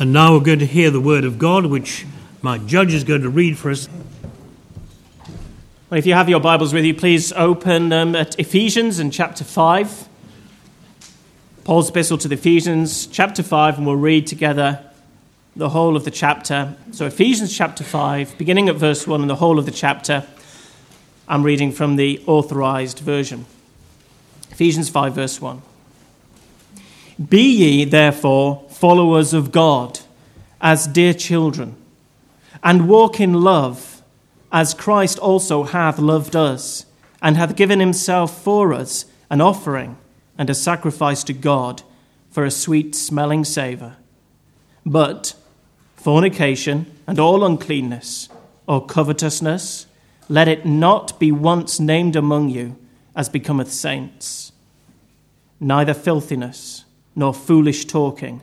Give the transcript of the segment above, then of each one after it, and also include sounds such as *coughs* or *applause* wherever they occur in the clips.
And now we're going to hear the word of God, which my judge is going to read for us. Well, if you have your Bibles with you, please open them at Ephesians in chapter 5. Paul's epistle to the Ephesians, chapter 5, and we'll read together the whole of the chapter. So, Ephesians chapter 5, beginning at verse 1 and the whole of the chapter. I'm reading from the authorized version. Ephesians 5, verse 1. Be ye therefore followers of God as dear children, and walk in love, as Christ also hath loved us, and hath given himself for us an offering and a sacrifice to God for a sweet smelling savour. But fornication and all uncleanness or covetousness, let it not be once named among you as becometh saints, neither filthiness, nor foolish talking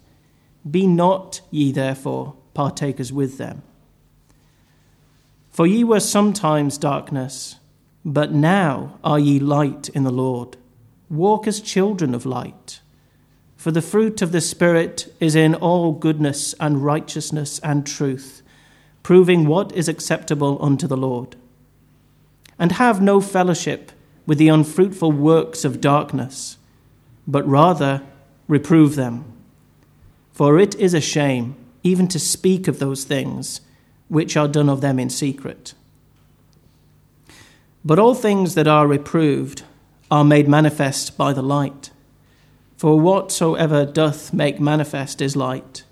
Be not ye therefore partakers with them. For ye were sometimes darkness, but now are ye light in the Lord. Walk as children of light. For the fruit of the Spirit is in all goodness and righteousness and truth, proving what is acceptable unto the Lord. And have no fellowship with the unfruitful works of darkness, but rather reprove them. For it is a shame even to speak of those things which are done of them in secret. But all things that are reproved are made manifest by the light. For whatsoever doth make manifest is light.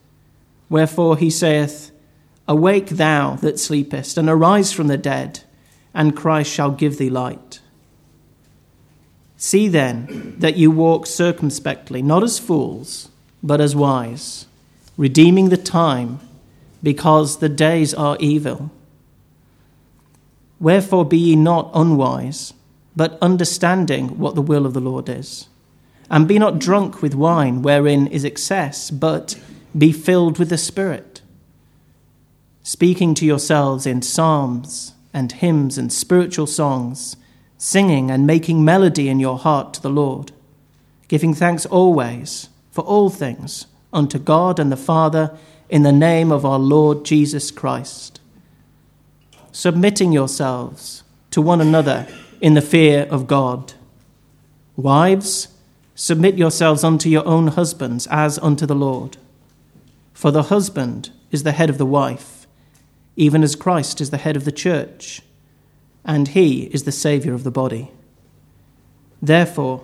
Wherefore he saith, Awake thou that sleepest, and arise from the dead, and Christ shall give thee light. See then that you walk circumspectly, not as fools but as wise, redeeming the time, because the days are evil. Wherefore be ye not unwise, but understanding what the will of the Lord is. And be not drunk with wine, wherein is excess, but be filled with the Spirit, speaking to yourselves in psalms and hymns and spiritual songs, singing and making melody in your heart to the Lord, giving thanks always for all things unto God and the Father in the name of our Lord Jesus Christ, submitting yourselves to one another in the fear of God. Wives, submit yourselves unto your own husbands as unto the Lord. For the husband is the head of the wife, even as Christ is the head of the church, and he is the Saviour of the body. Therefore,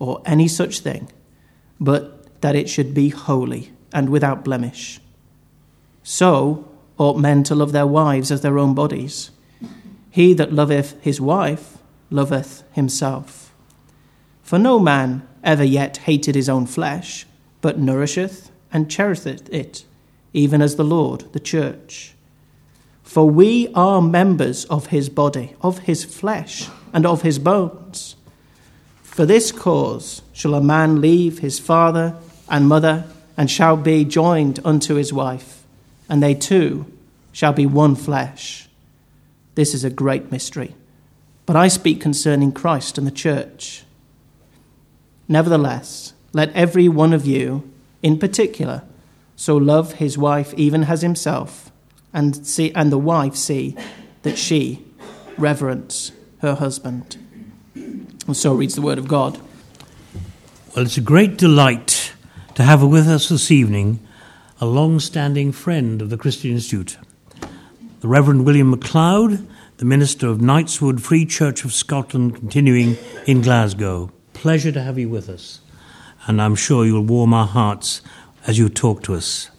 or any such thing, but that it should be holy and without blemish. So ought men to love their wives as their own bodies. He that loveth his wife loveth himself. For no man ever yet hated his own flesh, but nourisheth and cherisheth it, even as the Lord, the church. For we are members of his body, of his flesh, and of his bones. For this cause shall a man leave his father and mother, and shall be joined unto his wife, and they two shall be one flesh. This is a great mystery. But I speak concerning Christ and the church. Nevertheless, let every one of you, in particular, so love his wife even as himself, and see and the wife see that she reverence her husband. And so reads the Word of God. Well, it's a great delight to have with us this evening a long standing friend of the Christian Institute. The Reverend William MacLeod, the minister of Knightswood Free Church of Scotland, continuing in Glasgow. Pleasure to have you with us, and I'm sure you'll warm our hearts as you talk to us.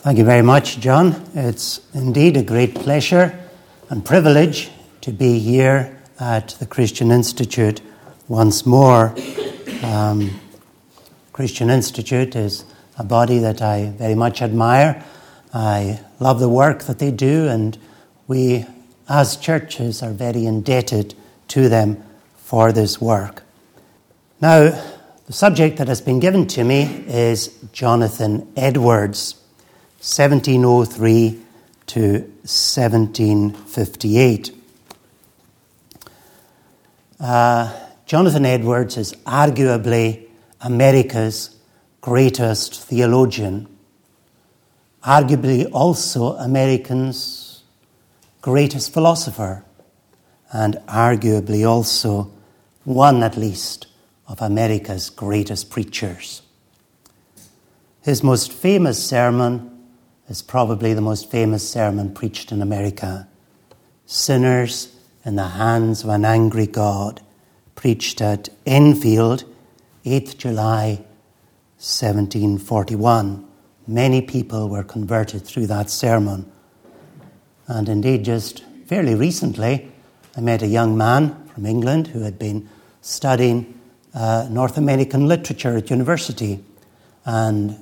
Thank you very much, John. It's indeed a great pleasure and privilege to be here at the Christian Institute once more. Um, Christian Institute is a body that I very much admire. I love the work that they do, and we, as churches, are very indebted to them for this work. Now, the subject that has been given to me is Jonathan Edwards, 1703 to 1758. Uh, Jonathan Edwards is arguably America's greatest theologian, arguably also America's greatest philosopher, and arguably also one at least of America's greatest preachers. His most famous sermon is probably the most famous sermon preached in America Sinners in the Hands of an Angry God, preached at Enfield, 8th July 1741. Many people were converted through that sermon. And indeed, just fairly recently, I met a young man from England who had been studying uh, North American literature at university. And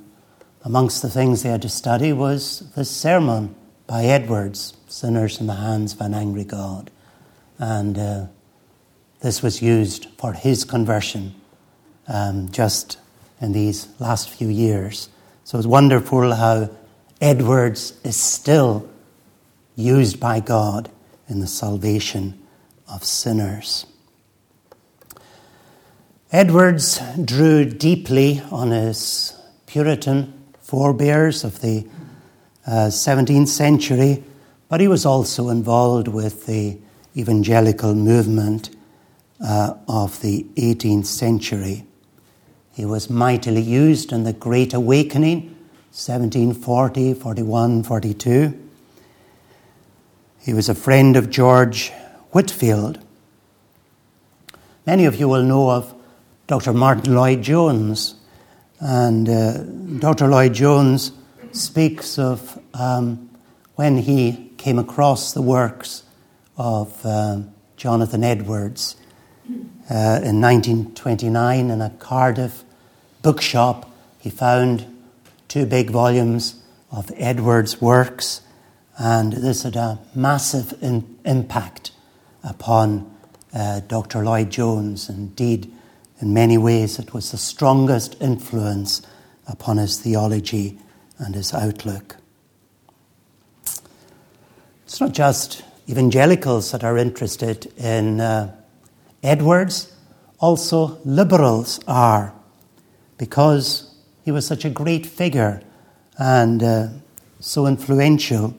amongst the things they had to study was this sermon by Edwards, Sinners in the Hands of an Angry God. And uh, this was used for his conversion um, just in these last few years. So it's wonderful how Edwards is still used by God in the salvation of sinners. Edwards drew deeply on his Puritan forebears of the uh, 17th century, but he was also involved with the evangelical movement uh, of the 18th century. He was mightily used in the Great Awakening, 1740, 41, 42. He was a friend of George Whitefield. Many of you will know of Dr. Martyn Lloyd Jones. And uh, Dr. Lloyd Jones speaks of um, when he came across the works of uh, Jonathan Edwards uh, in 1929 in a Cardiff bookshop. He found two big volumes of Edwards' works, and this had a massive in- impact upon uh, Dr. Lloyd Jones. Indeed, in many ways, it was the strongest influence upon his theology and his outlook. It's not just evangelicals that are interested in uh, Edwards, also liberals are, because he was such a great figure and uh, so influential.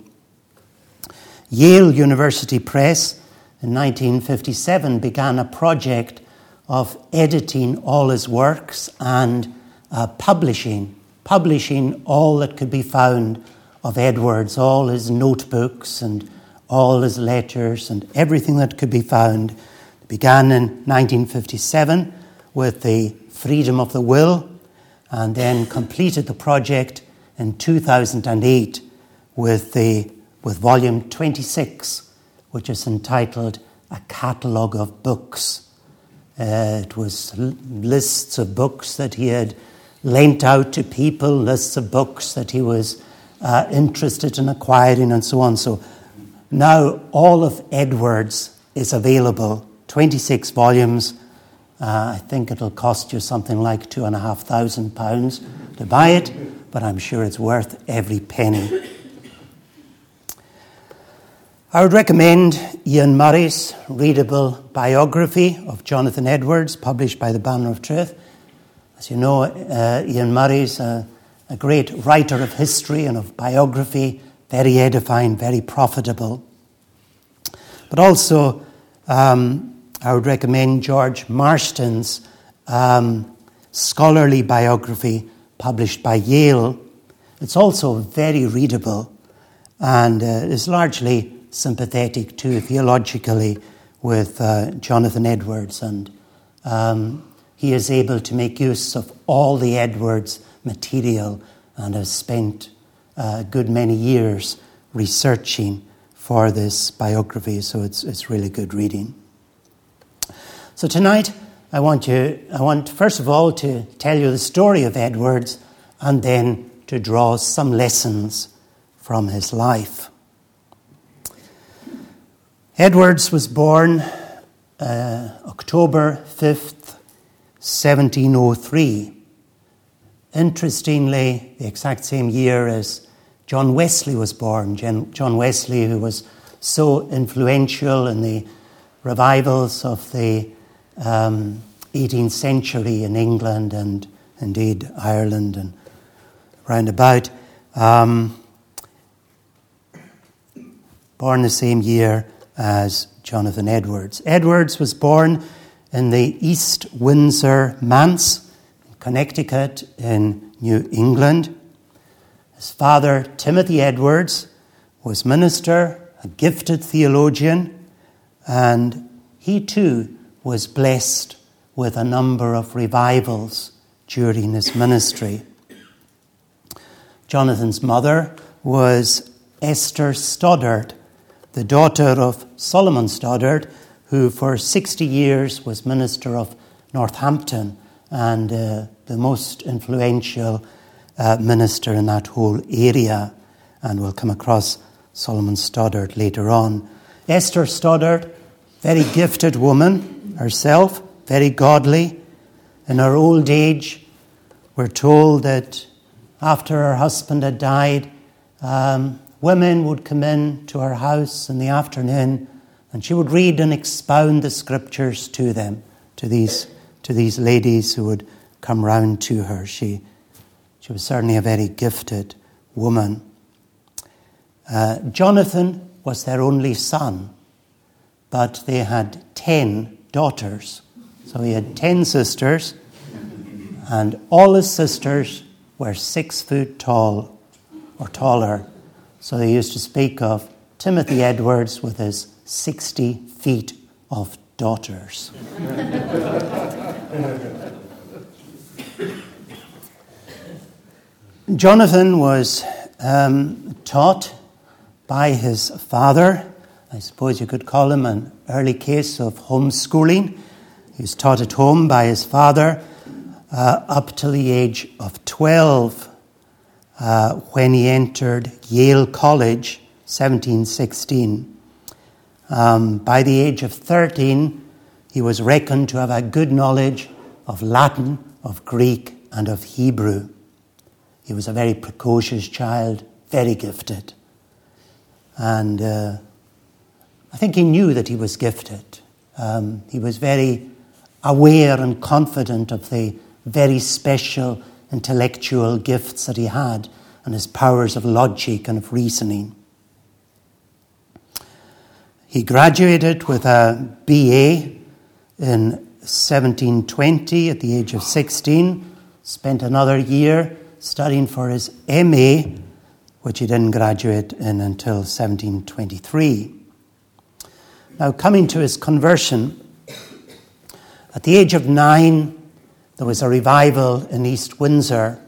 Yale University Press in 1957 began a project of editing all his works and uh, publishing, publishing all that could be found of Edwards, all his notebooks and all his letters and everything that could be found. It began in 1957 with the freedom of the will and then completed the project in 2008 with, the, with volume 26, which is entitled A Catalogue of Books. Uh, it was lists of books that he had lent out to people, lists of books that he was uh, interested in acquiring, and so on. So now all of Edwards is available 26 volumes. Uh, I think it'll cost you something like two and a half thousand pounds to buy it, but I'm sure it's worth every penny. I would recommend Iain Murray's readable biography of Jonathan Edwards, published by the Banner of Truth. As you know, uh, Iain Murray's a, a great writer of history and of biography, very edifying, very profitable. But also, um, I would recommend George Marsden's um, scholarly biography, published by Yale. It's also very readable and uh, is largely sympathetic too theologically with uh, Jonathan Edwards, and um, he is able to make use of all the Edwards material and has spent a good many years researching for this biography, so it's, it's really good reading. So tonight, I want, you, I want first of all to tell you the story of Edwards and then to draw some lessons from his life. Edwards was born uh, October 5th, 1703. Interestingly, the exact same year as John Wesley was born. John Wesley, who was so influential in the revivals of the um, 18th century in England and indeed Ireland and round about. Um, born the same year as Jonathan Edwards. Edwards was born in the East Windsor Manse, Connecticut, in New England. His father, Timothy Edwards, was minister, a gifted theologian, and he too was blessed with a number of revivals during his ministry. Jonathan's mother was Esther Stoddard, the daughter of Solomon Stoddard, who for 60 years was minister of Northampton and uh, the most influential uh, minister in that whole area. And we'll come across Solomon Stoddard later on. Esther Stoddard, very gifted woman, herself, very godly. In her old age, we're told that after her husband had died, um, women would come in to her house in the afternoon and she would read and expound the scriptures to them, to these, to these ladies who would come round to her. She, she was certainly a very gifted woman. Uh, Jonathan was their only son, but they had ten daughters. So he had 10 sisters, and all his sisters were six foot tall or taller. So they used to speak of Timothy Edwards with his 60 feet of daughters. *laughs* Jonathan was um, taught by his father I suppose you could call him an early case of homeschooling. He was taught at home by his father uh, up till the age of 12 uh, when he entered Yale College, 1716. Um, by the age of 13, he was reckoned to have a good knowledge of Latin, of Greek, and of Hebrew. He was a very precocious child, very gifted. And uh, I think he knew that he was gifted. Um, he was very aware and confident of the very special intellectual gifts that he had and his powers of logic and of reasoning. He graduated with a BA in 1720 at the age of 16, spent another year studying for his MA, which he didn't graduate in until 1723. Now, coming to his conversion, at the age of nine, there was a revival in East Windsor,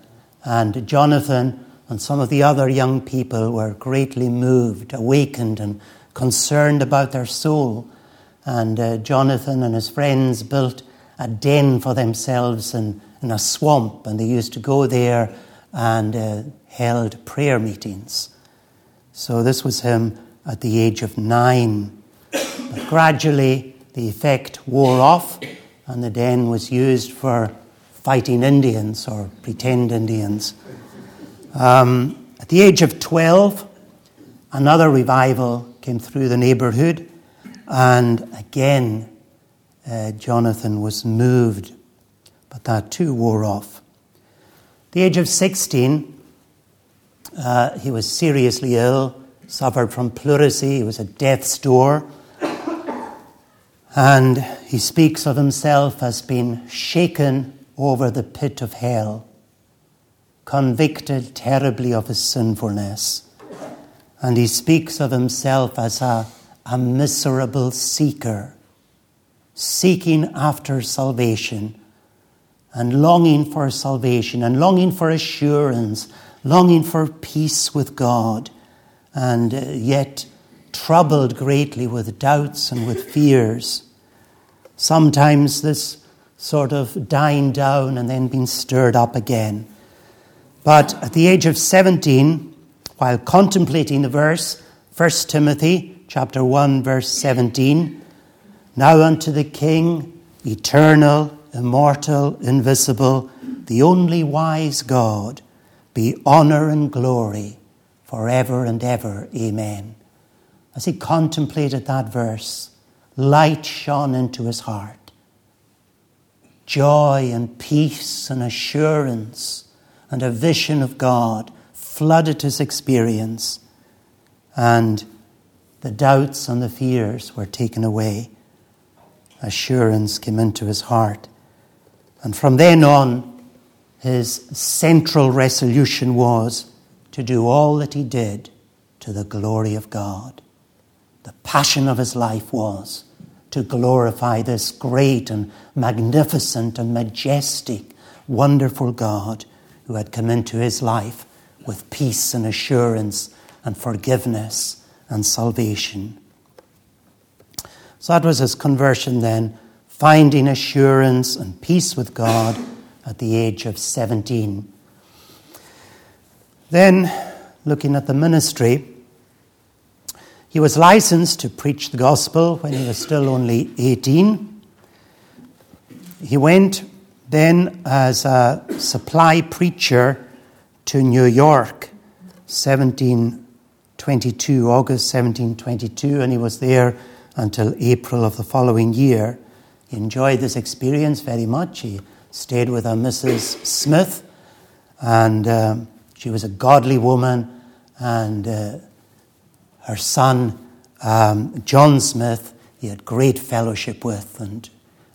and Jonathan and some of the other young people were greatly moved, awakened, and concerned about their soul. And uh, Jonathan and his friends built a den for themselves in, in a swamp, and they used to go there and uh, held prayer meetings. So, this was him at the age of nine. But gradually, the effect wore off, and the den was used for fighting Indians or pretend Indians. Um, at the age of 12, another revival came through the neighborhood, and again, uh, Jonathan was moved, but that too wore off. The age of 16, uh, he was seriously ill, suffered from pleurisy, he was at death's door. And he speaks of himself as being shaken over the pit of hell. convicted terribly of his sinfulness. And he speaks of himself as a, a miserable seeker, seeking after salvation and longing for salvation and longing for assurance, longing for peace with God, and uh, yet troubled greatly with doubts and with fears. Sometimes this sort of dying down and then being stirred up again. But at the age of 17, while contemplating the verse, 1 Timothy chapter 1 verse 17, now unto the King, eternal, immortal, invisible, the only wise God, be honor and glory forever and ever. Amen. As he contemplated that verse, light shone into his heart. Joy and peace and assurance and a vision of God flooded his experience, and the doubts and the fears were taken away. Assurance came into his heart. And from then on, his central resolution was to do all that he did to the glory of God. The passion of his life was to glorify this great and magnificent and majestic, wonderful God who had come into his life with peace and assurance and forgiveness and salvation. So that was his conversion then, finding assurance and peace with God at the age of 17. Then, looking at the ministry, he was licensed to preach the gospel when he was still only 18. He went then as a supply preacher to New York, 1722, August 1722, and he was there until April of the following year. He enjoyed this experience very much. He stayed with a Mrs. Smith, and um, she was a godly woman, and uh, her son, um, John Smith, he had great fellowship with, and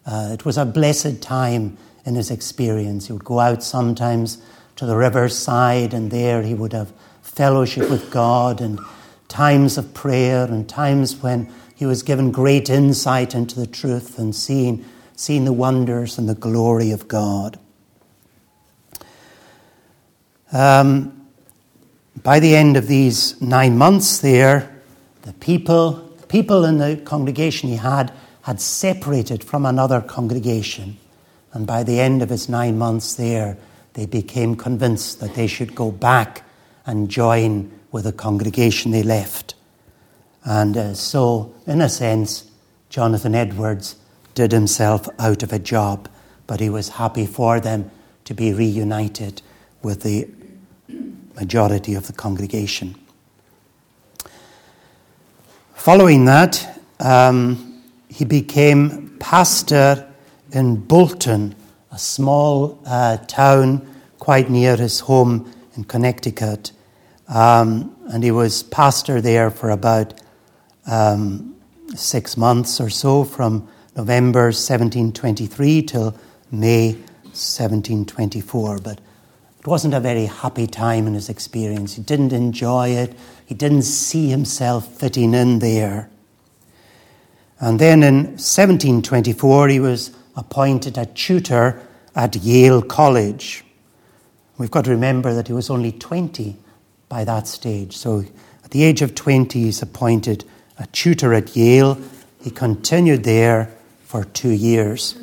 uh, it was a blessed time in his experience. He would go out sometimes to the riverside, and there he would have fellowship with God and times of prayer and times when he was given great insight into the truth and seeing, seeing the wonders and the glory of God. Um, by the end of these nine months there, the people, people in the congregation he had had separated from another congregation. And by the end of his nine months there, they became convinced that they should go back and join with the congregation they left. And uh, so, in a sense, Jonathan Edwards did himself out of a job, but he was happy for them to be reunited with the majority of the congregation. Following that, um, he became pastor in Bolton, a small uh, town quite near his home in Connecticut. Um, and he was pastor there for about um, six months or so, from November 1723 till May 1724. But it wasn't a very happy time in his experience. He didn't enjoy it, he didn't see himself fitting in there. And then in 1724, he was appointed a tutor at Yale College. We've got to remember that he was only 20 by that stage. So at the age of 20, he's appointed a tutor at Yale. He continued there for two years.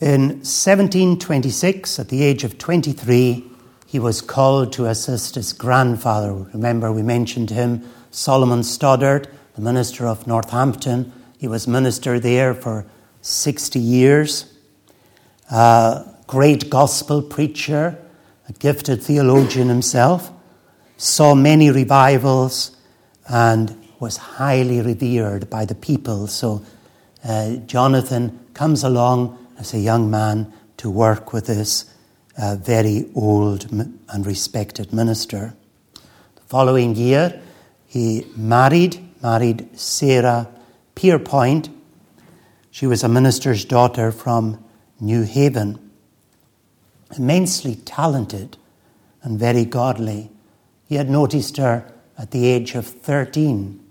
In 1726, at the age of 23, he was called to assist his grandfather. Remember, we mentioned him, Solomon Stoddard, the minister of Northampton, he was minister there for 60 years. A great gospel preacher, a gifted theologian himself, saw many revivals and was highly revered by the people. So uh, Jonathan comes along as a young man to work with this uh, very old and respected minister. The following year, he married, married Sarah Pierpont. She was a minister's daughter from New Haven. immensely talented and very godly. He had noticed her at the age of 13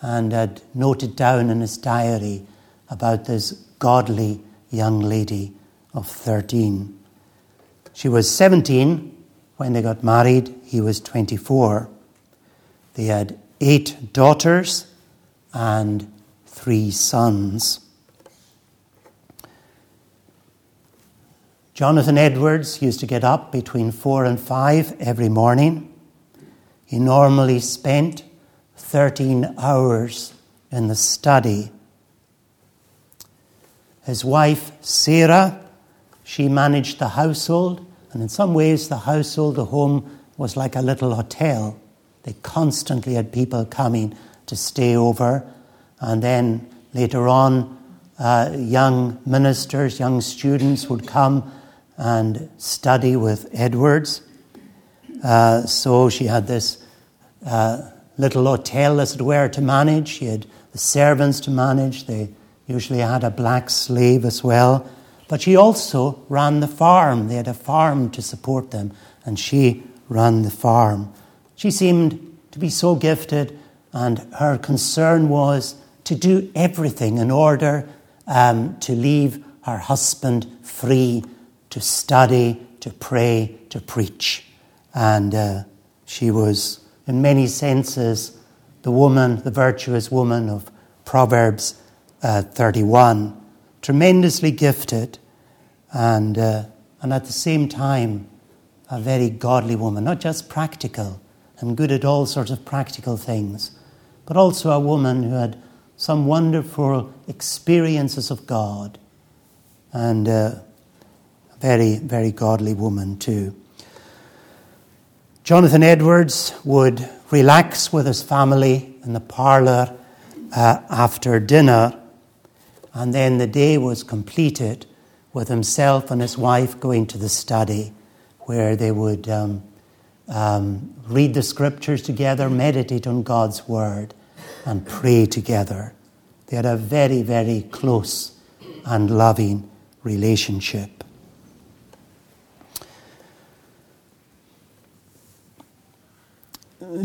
and had noted down in his diary about this godly young lady of 13. She was 17 when they got married, he was 24. They had eight daughters and three sons. Jonathan Edwards used to get up between four and five every morning. He normally spent 13 hours in the study. His wife, Sarah, she managed the household, and in some ways, the household, the home, was like a little hotel. They constantly had people coming to stay over, and then later on, uh, young ministers, young students would come and study with Edwards. Uh, so she had this uh, little hotel, as it were, to manage. She had the servants to manage. They usually had a black slave as well. But she also ran the farm. They had a farm to support them, and she ran the farm. She seemed to be so gifted, and her concern was to do everything in order um, to leave her husband free to study, to pray, to preach. And uh, she was, in many senses, the woman, the virtuous woman of Proverbs uh, 31. Tremendously gifted, and, uh, and at the same time, a very godly woman, not just practical and good at all sorts of practical things, but also a woman who had some wonderful experiences of God and uh, very, very godly woman, too. Jonathan Edwards would relax with his family in the parlour uh, after dinner, and then the day was completed with himself and his wife going to the study where they would um, um, read the scriptures together, meditate on God's word, and pray together. They had a very, very close and loving relationship.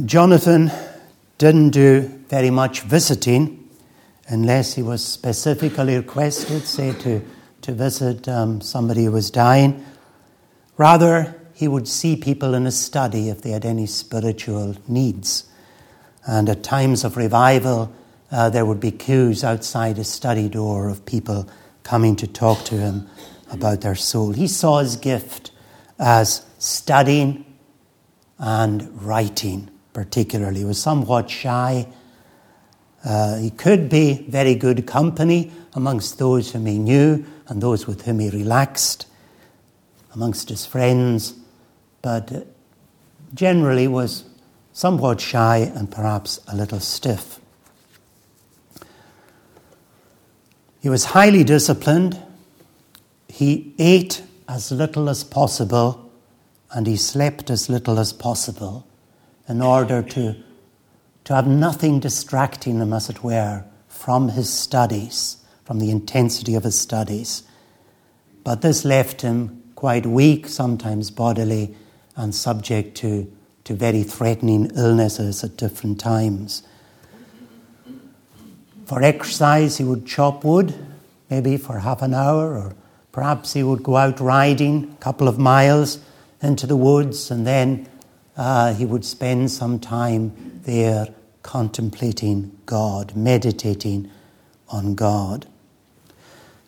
Jonathan didn't do very much visiting unless he was specifically requested, say, to, to visit um, somebody who was dying. Rather, he would see people in his study if they had any spiritual needs. And at times of revival, uh, there would be queues outside his study door of people coming to talk to him about their soul. He saw his gift as studying and writing, particularly. He was somewhat shy. Uh, he could be very good company amongst those whom he knew and those with whom he relaxed, amongst his friends, but generally was somewhat shy and perhaps a little stiff. He was highly disciplined. He ate as little as possible and he slept as little as possible in order to, to have nothing distracting him, as it were, from his studies, from the intensity of his studies. But this left him quite weak, sometimes bodily, and subject to, to very threatening illnesses at different times. For exercise, he would chop wood, maybe for half an hour, or perhaps he would go out riding a couple of miles into the woods, and then uh, he would spend some time there contemplating God, meditating on God.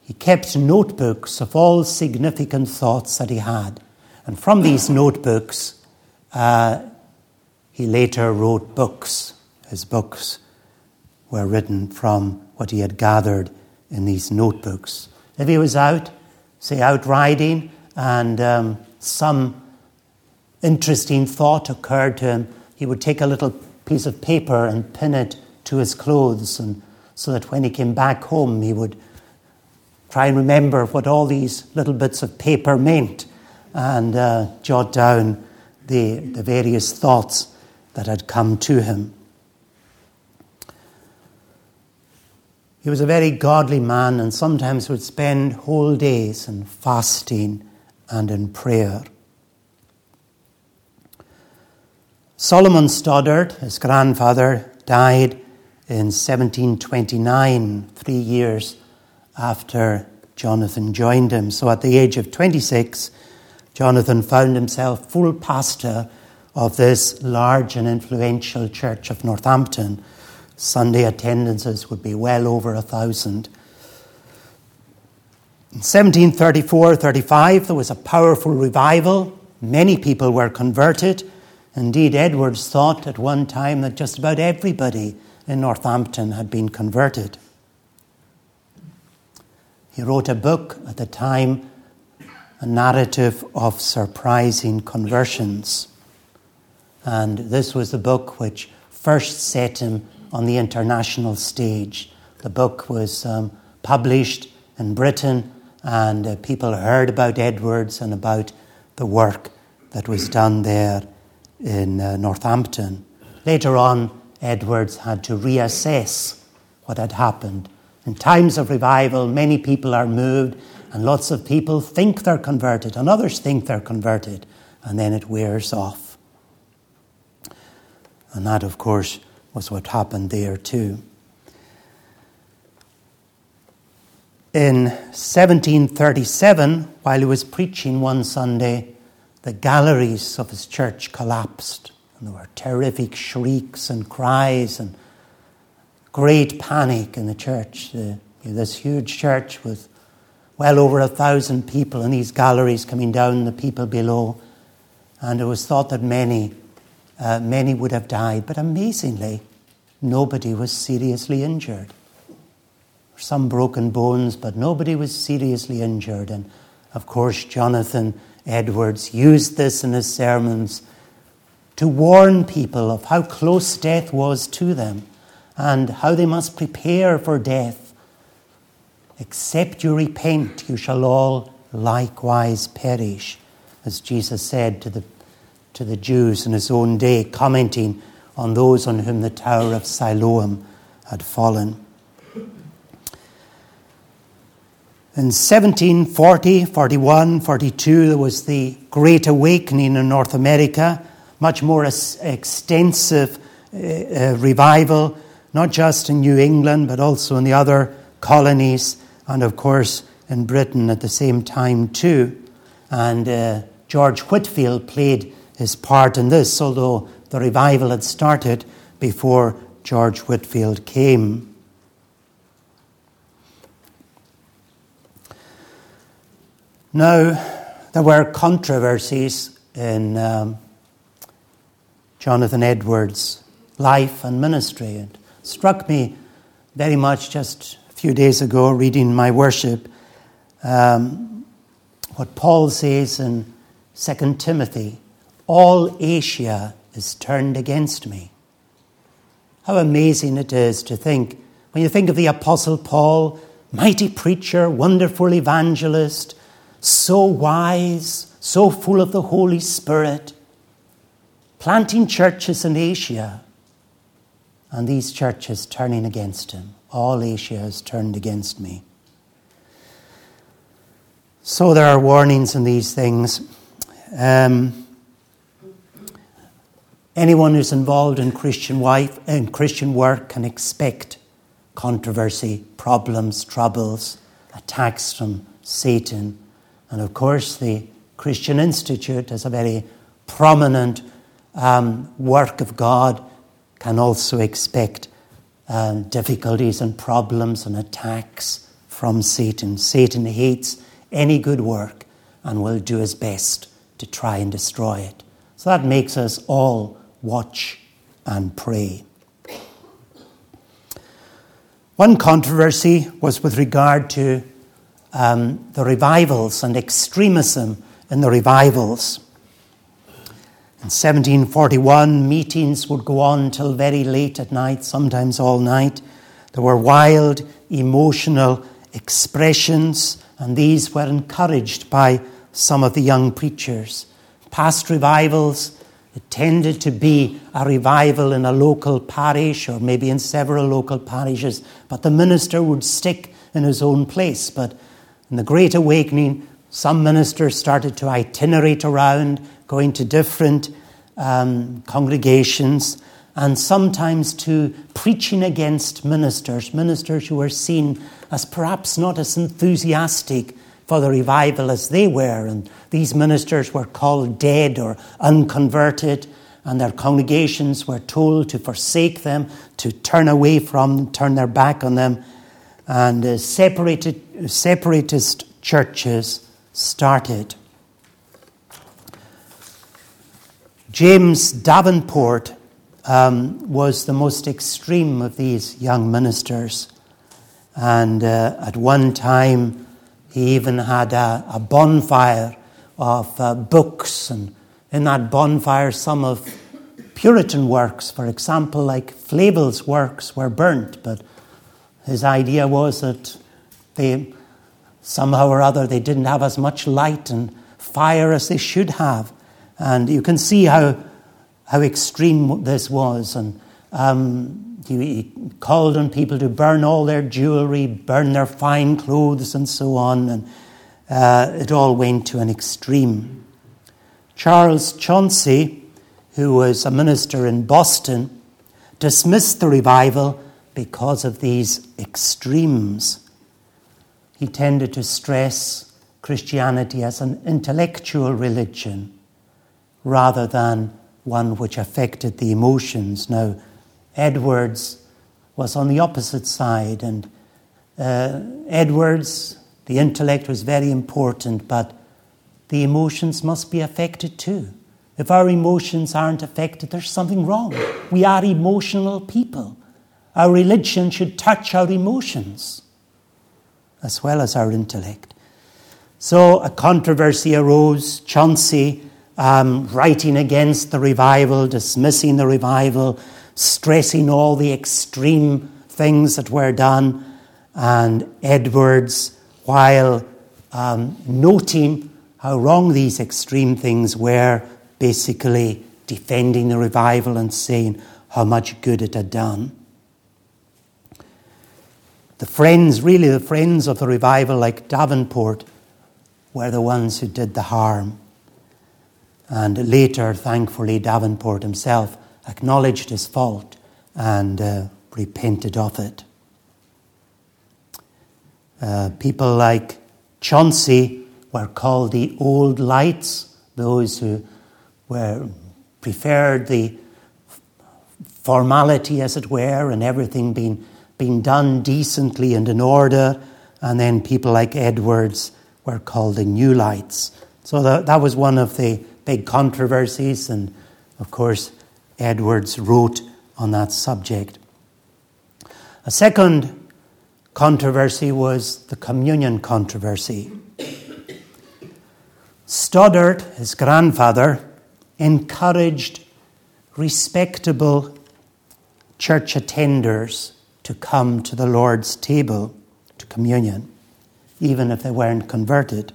He kept notebooks of all significant thoughts that he had. And from these notebooks, uh, he later wrote books. His books were written from what he had gathered in these notebooks. If he was out, say out riding, and um, some interesting thought occurred to him, he would take a little piece of paper and pin it to his clothes, and so that when he came back home, he would try and remember what all these little bits of paper meant and uh, jot down the, the various thoughts that had come to him. He was a very godly man and sometimes would spend whole days in fasting and in prayer. Solomon Stoddard, his grandfather, died in 1729, three years after Jonathan joined him. So at the age of 26, Jonathan found himself full pastor of this large and influential church of Northampton. Sunday attendances would be well over a thousand. In 1734 35, there was a powerful revival. Many people were converted. Indeed, Edwards thought at one time that just about everybody in Northampton had been converted. He wrote a book at the time, a narrative of surprising conversions. And this was the book which first set him on the international stage. The book was um, published in Britain, and uh, people heard about Edwards and about the work that was done there in uh, Northampton. Later on, Edwards had to reassess what had happened. In times of revival, many people are moved, and lots of people think they're converted, and others think they're converted, and then it wears off. And that, of course, was what happened there too. In 1737, while he was preaching one Sunday, the galleries of his church collapsed. And there were terrific shrieks and cries and great panic in the church. The, you know, this huge church with well over a thousand people in these galleries coming down, the people below. And it was thought that many, uh, many would have died. But amazingly, nobody was seriously injured. Some broken bones, but nobody was seriously injured. And of course, Jonathan Edwards used this in his sermons to warn people of how close death was to them and how they must prepare for death. Except you repent, you shall all likewise perish, as Jesus said to the, to the Jews in his own day, commenting on those on whom the Tower of Siloam had fallen. In 1740, 41, 42, there was the Great Awakening in North America, much more extensive uh, uh, revival, not just in New England, but also in the other colonies, and of course in Britain at the same time, too. And uh, George Whitefield played his part in this, although the revival had started before George Whitefield came. Now, there were controversies in um, Jonathan Edwards' life and ministry. It struck me very much just a few days ago, reading my worship, um, what Paul says in 2 Timothy all Asia is turned against me. How amazing it is to think, when you think of the Apostle Paul, mighty preacher, wonderful evangelist, so wise, so full of the Holy Spirit, planting churches in Asia, and these churches turning against him. All Asia has turned against me. So there are warnings in these things. Um, anyone who's involved in Christian wife in Christian work can expect controversy, problems, troubles, attacks from Satan and of course, the Christian Institute, as a very prominent um, work of God, can also expect um, difficulties and problems and attacks from Satan. Satan hates any good work and will do his best to try and destroy it. So that makes us all watch and pray. One controversy was with regard to um, the revivals and extremism in the revivals. In 1741, meetings would go on till very late at night, sometimes all night. There were wild, emotional expressions, and these were encouraged by some of the young preachers. Past revivals, it tended to be a revival in a local parish or maybe in several local parishes, but the minister would stick in his own place. But in the Great Awakening, some ministers started to itinerate around, going to different um, congregations, and sometimes to preaching against ministers, ministers who were seen as perhaps not as enthusiastic for the revival as they were. And these ministers were called dead or unconverted, and their congregations were told to forsake them, to turn away from them, turn their back on them. And uh, separated, separatist churches started. James Davenport um, was the most extreme of these young ministers. And uh, at one time, he even had a, a bonfire of uh, books, and in that bonfire, some of Puritan works, for example, like Flavel's works, were burnt. But his idea was that they somehow or other they didn't have as much light and fire as they should have. And you can see how, how extreme this was. And um, he, he, called on people to burn all their jewelry, burn their fine clothes, and so on. And uh, it all went to an extreme. Charles Chauncy, who was a minister in Boston, dismissed the revival because of these extremes. He tended to stress Christianity as an intellectual religion rather than one which affected the emotions. Now, Edwards was on the opposite side, and uh, Edwards, the intellect was very important, but the emotions must be affected too. If our emotions aren't affected, there's something wrong. We are emotional people. Our religion should touch our emotions as well as our intellect. So a controversy arose. Chauncy, um, writing against the revival, dismissing the revival, stressing all the extreme things that were done. And Edwards, while um, noting how wrong these extreme things were, basically defending the revival and saying how much good it had done. The friends, really the friends of the revival, like Davenport, were the ones who did the harm. And later, thankfully, Davenport himself acknowledged his fault and uh, repented of it. Uh, people like Chauncy were called the old lights, those who were preferred the formality, as it were, and everything being, being done decently and in order. And then people like Edwards were called the new lights. So that, that was one of the big controversies, and of course, Edwards wrote on that subject. A second controversy was the communion controversy. Stoddard, his grandfather, encouraged respectable church attenders to come to the Lord's table to communion, even if they weren't converted.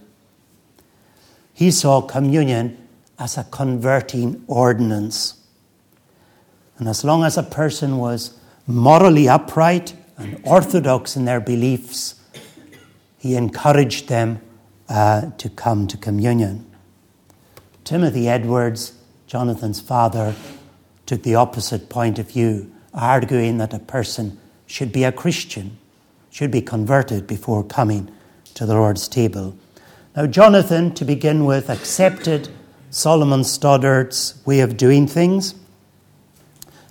He saw communion as a converting ordinance. And as long as a person was morally upright and orthodox in their beliefs, he encouraged them uh, to come to communion. Timothy Edwards, Jonathan's father, took the opposite point of view, arguing that a person should be a Christian, should be converted before coming to the Lord's table. Now, Jonathan, to begin with, accepted Solomon Stoddard's way of doing things.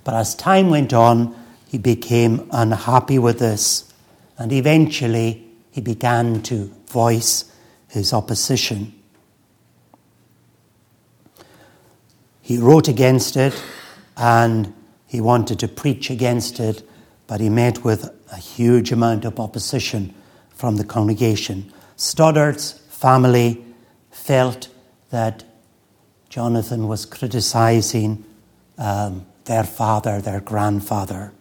But as time went on, he became unhappy with this, and eventually he began to voice his opposition. He wrote against it and he wanted to preach against it, but he met with a huge amount of opposition from the congregation. Stoddard's family felt that Jonathan was criticizing um, their father, their grandfather.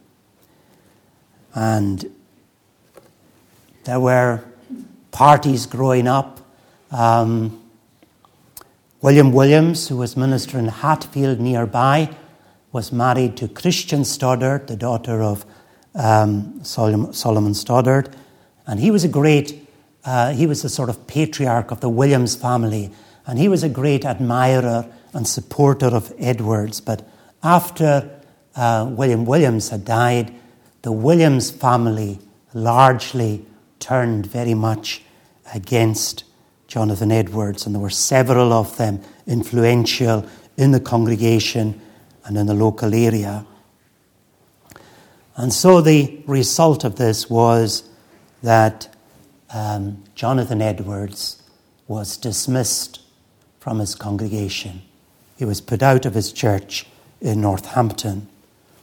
And there were parties growing up. Um, William Williams, who was minister in Hatfield nearby, was married to Christian Stoddart, the daughter of um, Solomon Stoddard. And he was a great uh, he was the sort of patriarch of the Williams family, and he was a great admirer and supporter of Edwards. But after uh, William Williams had died, the Williams family largely turned very much against Jonathan Edwards, and there were several of them influential in the congregation and in the local area. And so the result of this was that um, Jonathan Edwards was dismissed from his congregation. He was put out of his church in Northampton.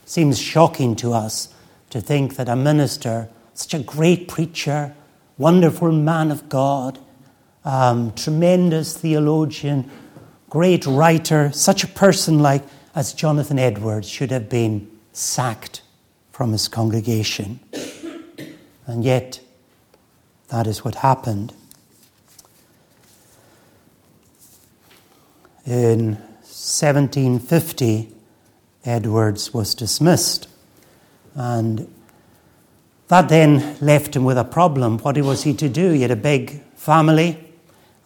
Seems shocking to us to think that a minister, such a great preacher, wonderful man of God, um, tremendous theologian, great writer, such a person like as Jonathan Edwards should have been sacked from his congregation. And yet, that is what happened. In 1750, Edwards was dismissed. And that then left him with a problem. What was he to do? He had a big family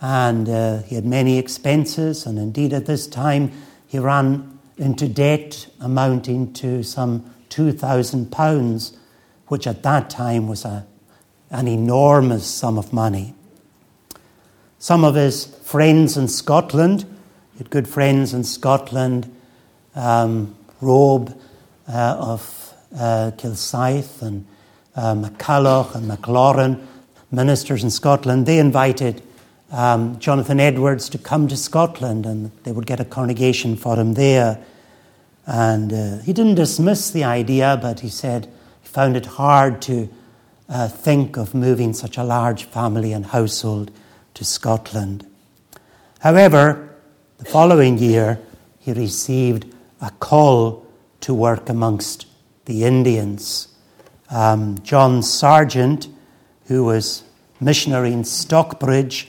and uh, he had many expenses, and indeed at this time he ran into debt amounting to some £2,000, which at that time was a, an enormous sum of money. Some of his friends in Scotland, had good friends in Scotland, um, Robe uh, of uh, Kilsyth and uh, MacCulloch and MacLaurin, ministers in Scotland, they invited um, Jonathan Edwards to come to Scotland and they would get a congregation for him there. And uh, he didn't dismiss the idea, but he said he found it hard to uh, think of moving such a large family and household to Scotland. However, the following year, he received a call to work amongst the Indians. Um, John Sergeant, who was missionary in Stockbridge,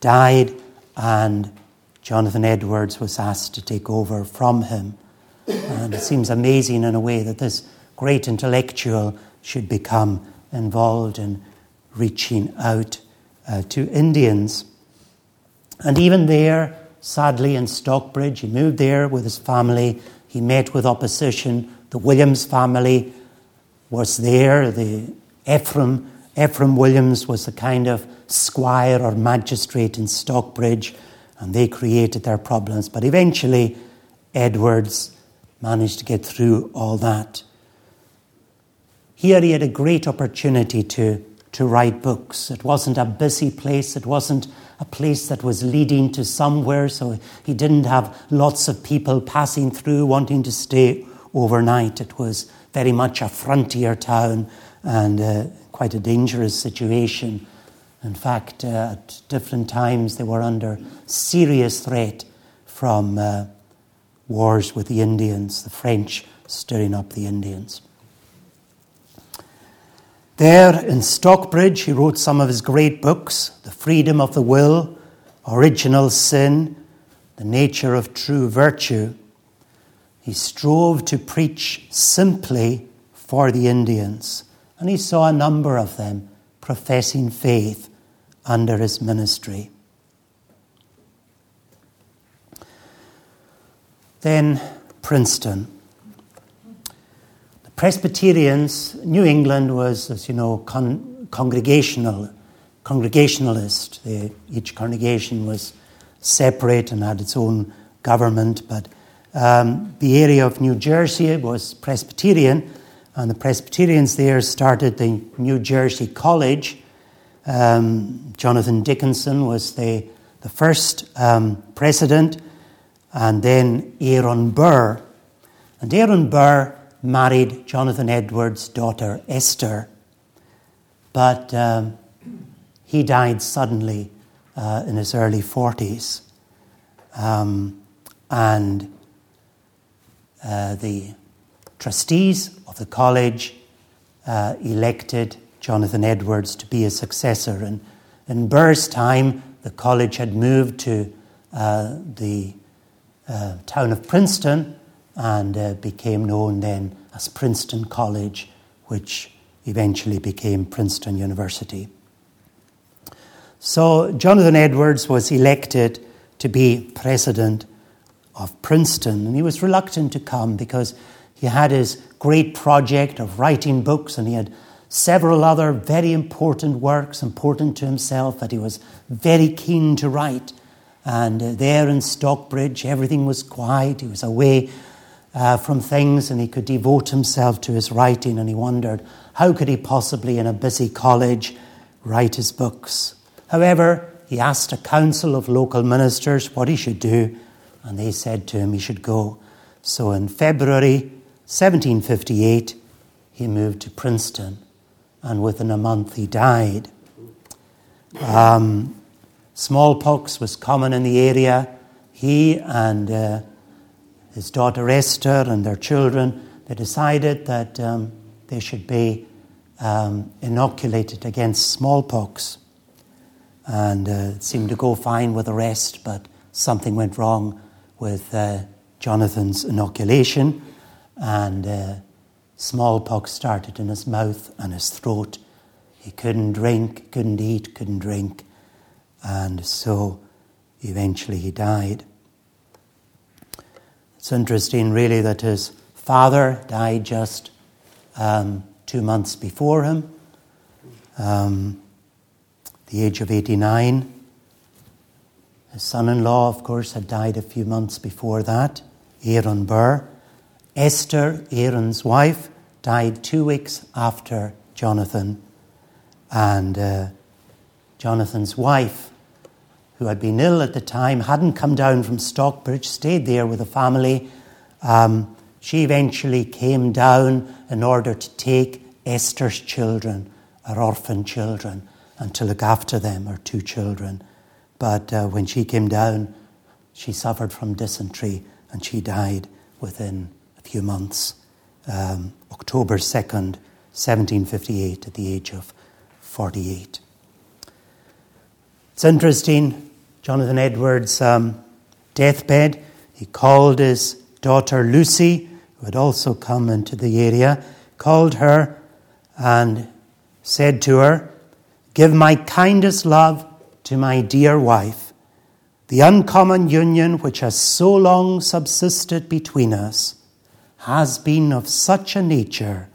died, and Jonathan Edwards was asked to take over from him. And it seems amazing in a way that this great intellectual should become involved in reaching out uh, to Indians. And even there, sadly, in Stockbridge, he moved there with his family. He met with opposition. The Williams family was there. The Ephraim, Ephraim Williams was the kind of squire or magistrate in Stockbridge, and they created their problems. But eventually, Edwards managed to get through all that. Here he had a great opportunity to, to write books. It wasn't a busy place, it wasn't a place that was leading to somewhere, so he didn't have lots of people passing through wanting to stay overnight. It was very much a frontier town and uh, quite a dangerous situation. In fact, uh, at different times they were under serious threat from uh, wars with the Indians, the French stirring up the Indians. There in Stockbridge, he wrote some of his great books The Freedom of the Will, Original Sin, The Nature of True Virtue. He strove to preach simply for the Indians, and he saw a number of them professing faith under his ministry. Then Princeton. The Presbyterians, New England was, as you know, con- congregational, congregationalist. They, each congregation was separate and had its own government, but um, the area of New Jersey was Presbyterian, and the Presbyterians there started the New Jersey College, um, Jonathan Dickinson was the, the first um, president, and then Aaron Burr. And Aaron Burr married Jonathan Edwards' daughter Esther, but um, he died suddenly uh, in his early 40s. Um, and uh, the trustees of the college uh, elected Jonathan Edwards to be his successor. And in Burr's time, the college had moved to uh, the uh, town of Princeton and uh, became known then as Princeton College, which eventually became Princeton University. So Jonathan Edwards was elected to be president of Princeton, and he was reluctant to come because he had his great project of writing books, and he had several other very important works, important to himself, that he was very keen to write. And uh, there in Stockbridge, everything was quiet. He was away uh, from things and he could devote himself to his writing. And he wondered, how could he possibly, in a busy college, write his books? However, he asked a council of local ministers what he should do, and they said to him he should go. So in February 1758, he moved to Princeton, and within a month he died. Um, smallpox was common in the area. He and uh, his daughter Esther and their children, they decided that um, they should be um, inoculated against smallpox and uh, it seemed to go fine with the rest, but something went wrong with uh, Jonathan's inoculation, and uh, smallpox started in his mouth and his throat. He couldn't drink, couldn't eat, couldn't drink, and so eventually he died. It's interesting, really, that his father died just um, two months before him. Um, the age of 89. His son in law, of course, had died a few months before that, Aaron Burr. Esther, Aaron's wife, died two weeks after Jonathan. And uh, Jonathan's wife, who had been ill at the time, hadn't come down from Stockbridge, stayed there with the family. Um, she eventually came down in order to take Esther's children, her orphan children, and to look after them, her two children. But uh, when she came down, she suffered from dysentery and she died within a few months. Um, October 2nd, 1758, at the age of 48. It's interesting, Jonathan Edwards' um, deathbed, he called his daughter Lucy, who had also come into the area, called her and said to her, Give my kindest love to my dear wife. The uncommon union which has so long subsisted between us has been of such a nature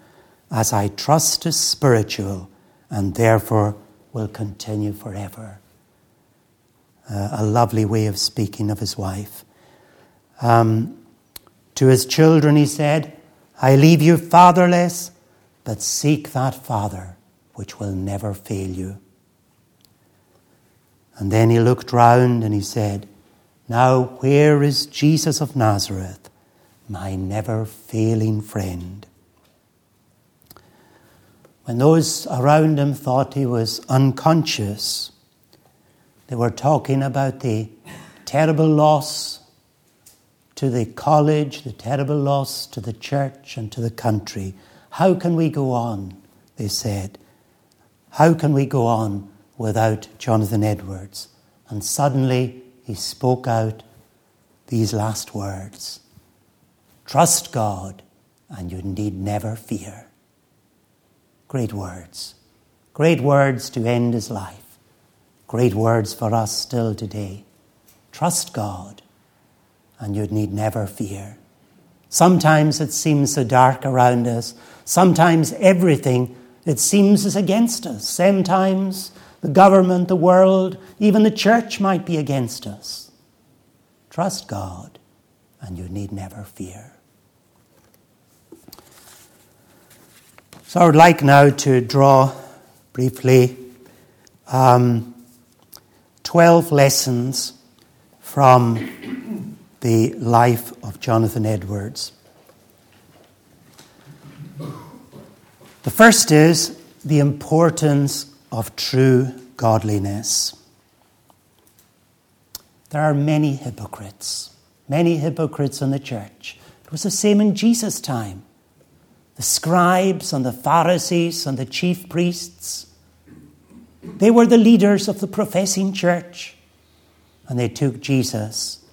as I trust is spiritual and therefore will continue forever. Uh, a lovely way of speaking of his wife. Um, to his children, he said, I leave you fatherless, but seek that father which will never fail you. And then he looked round and he said, Now where is Jesus of Nazareth, my never failing friend? When those around him thought he was unconscious, they were talking about the terrible loss to the college, the terrible loss to the church and to the country. How can we go on? They said. How can we go on without Jonathan Edwards? And suddenly he spoke out these last words Trust God, and you need never fear. Great words. Great words to end his life. Great words for us still today. Trust God, and you need never fear. Sometimes it seems so dark around us. Sometimes everything it seems is against us. Sometimes the government, the world, even the church might be against us. Trust God, and you need never fear. So I would like now to draw briefly um, 12 lessons from the life of Jonathan Edwards. The first is the importance of true godliness. There are many hypocrites, many hypocrites in the church. It was the same in Jesus' time. The scribes and the Pharisees and the chief priests, they were the leaders of the professing church. And they took Jesus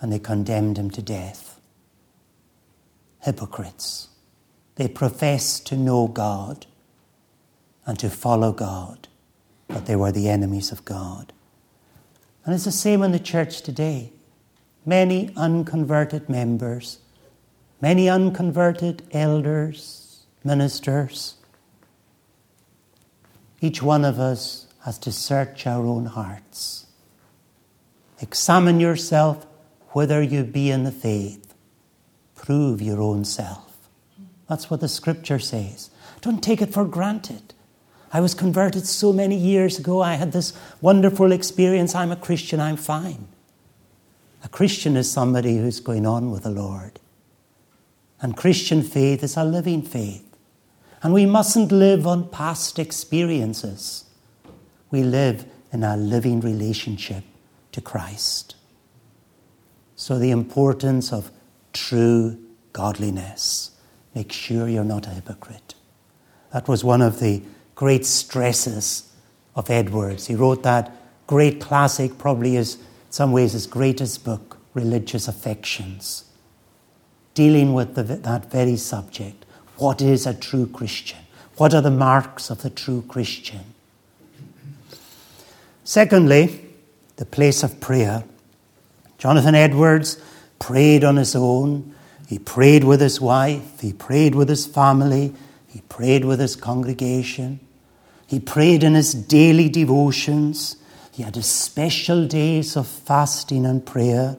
and they condemned him to death. Hypocrites. They profess to know God and to follow God, but they were the enemies of God. And it's the same in the church today. Many unconverted members, many unconverted elders, ministers. Each one of us has to search our own hearts. Examine yourself whether you be in the faith. Prove your own self. That's what the scripture says. Don't take it for granted. I was converted so many years ago. I had this wonderful experience. I'm a Christian. I'm fine. A Christian is somebody who's going on with the Lord. And Christian faith is a living faith. And we mustn't live on past experiences. We live in a living relationship to Christ. So, the importance of true godliness. Make sure you're not a hypocrite. That was one of the great stresses of Edwards. He wrote that great classic, probably is in some ways his greatest book, Religious Affections, dealing with the, that very subject. What is a true Christian? What are the marks of the true Christian? Secondly, the place of prayer. Jonathan Edwards prayed on his own. He prayed with his wife. He prayed with his family. He prayed with his congregation. He prayed in his daily devotions. He had his special days of fasting and prayer.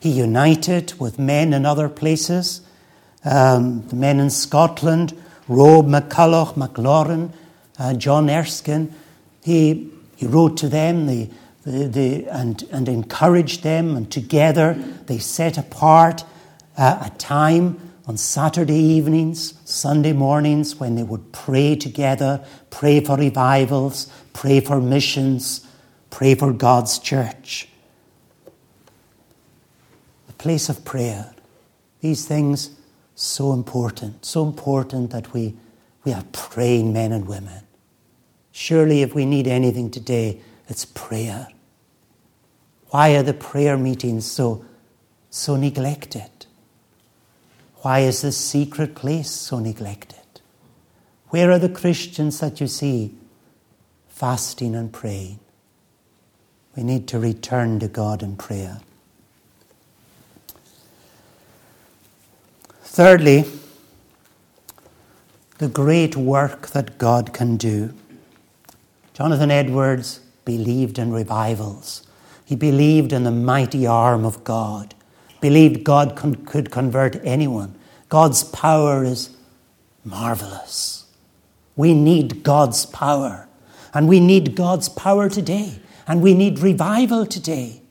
He united with men in other places, um, the men in Scotland, Rob McCulloch, McLaurin, uh, John Erskine. He, he wrote to them the, the, the, and, and encouraged them, and together they set apart uh, a time on Saturday evenings, Sunday mornings, when they would pray together, pray for revivals, pray for missions, pray for God's church. The place of prayer. These things so important, so important that we, we have praying men and women. Surely, if we need anything today, it's prayer. Why are the prayer meetings so, so neglected? Why is this secret place so neglected? Where are the Christians that you see fasting and praying? We need to return to God in prayer. Thirdly, the great work that God can do. Jonathan Edwards believed in revivals. He believed in the mighty arm of God believed God con- could convert anyone. God's power is marvelous. We need God's power. And we need God's power today. And we need revival today.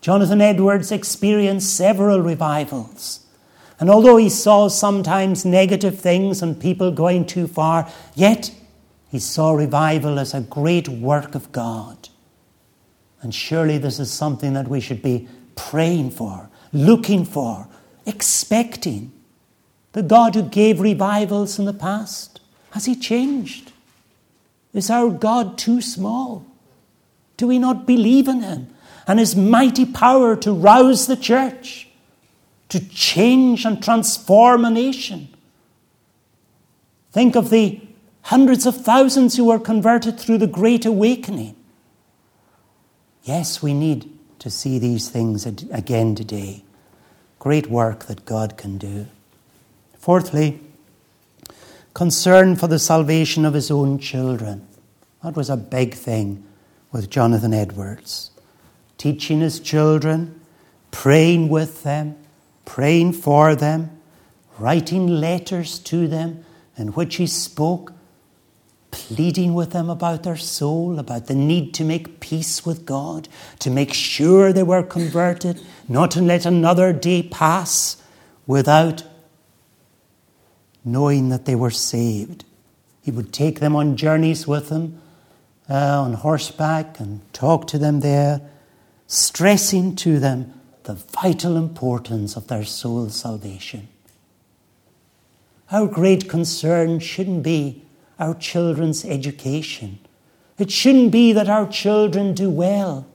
Jonathan Edwards experienced several revivals. And although he saw sometimes negative things and people going too far, yet he saw revival as a great work of God. And surely this is something that we should be praying for, looking for, expecting. The God who gave revivals in the past, has He changed? Is our God too small? Do we not believe in Him and His mighty power to rouse the church, to change and transform a nation? Think of the hundreds of thousands who were converted through the Great Awakening. Yes, we need to see these things again today. Great work that God can do. Fourthly, concern for the salvation of his own children. That was a big thing with Jonathan Edwards. Teaching his children, praying with them, praying for them, writing letters to them in which he spoke pleading with them about their soul, about the need to make peace with God, to make sure they were converted, not to let another day pass without knowing that they were saved. He would take them on journeys with him uh, on horseback and talk to them there, stressing to them the vital importance of their soul's salvation. Our great concern shouldn't be our children's education. It shouldn't be that our children do well.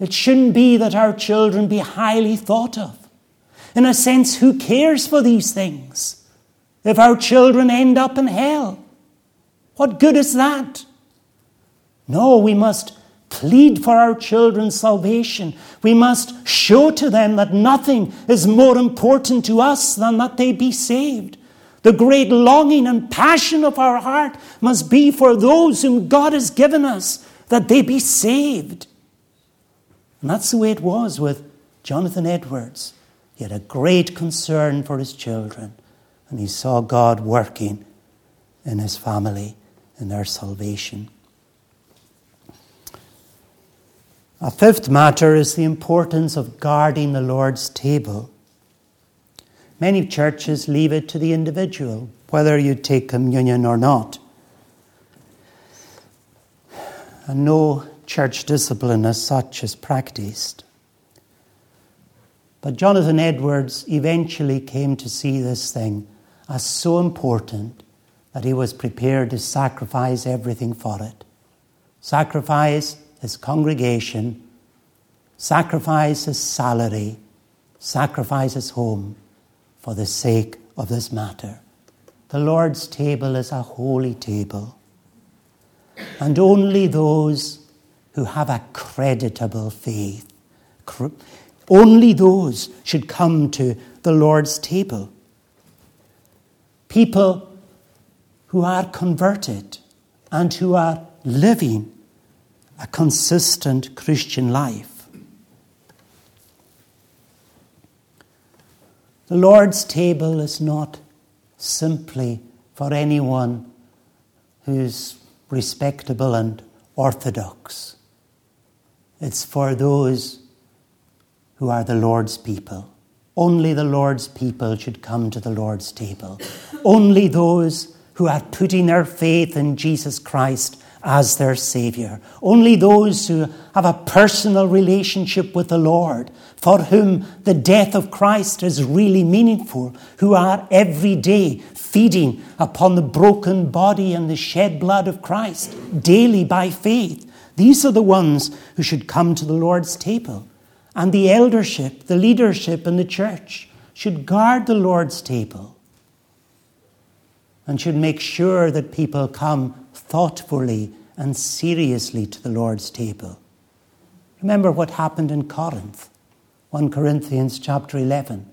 It shouldn't be that our children be highly thought of. In a sense, who cares for these things? If our children end up in hell, what good is that? No, we must plead for our children's salvation. We must show to them that nothing is more important to us than that they be saved. The great longing and passion of our heart must be for those whom God has given us, that they be saved. And that's the way it was with Jonathan Edwards. He had a great concern for his children, and he saw God working in his family in their salvation. A fifth matter is the importance of guarding the Lord's table. Many churches leave it to the individual, whether you take communion or not. And no church discipline as such is practiced. But Jonathan Edwards eventually came to see this thing as so important that he was prepared to sacrifice everything for it. Sacrifice his congregation, sacrifice his salary, sacrifice his home for the sake of this matter. The Lord's table is a holy table, and only those who have a creditable faith, only those should come to the Lord's table. People who are converted and who are living a consistent Christian life. The Lord's table is not simply for anyone who's respectable and orthodox. It's for those who are the Lord's people. Only the Lord's people should come to the Lord's table. Only those who are putting their faith in Jesus Christ as their Saviour. Only those who have a personal relationship with the Lord, for whom the death of Christ is really meaningful, who are every day feeding upon the broken body and the shed blood of Christ daily by faith. These are the ones who should come to the Lord's table. And the eldership, the leadership in the church should guard the Lord's table and should make sure that people come thoughtfully and seriously to the Lord's table. Remember what happened in Corinth, 1 Corinthians chapter 11.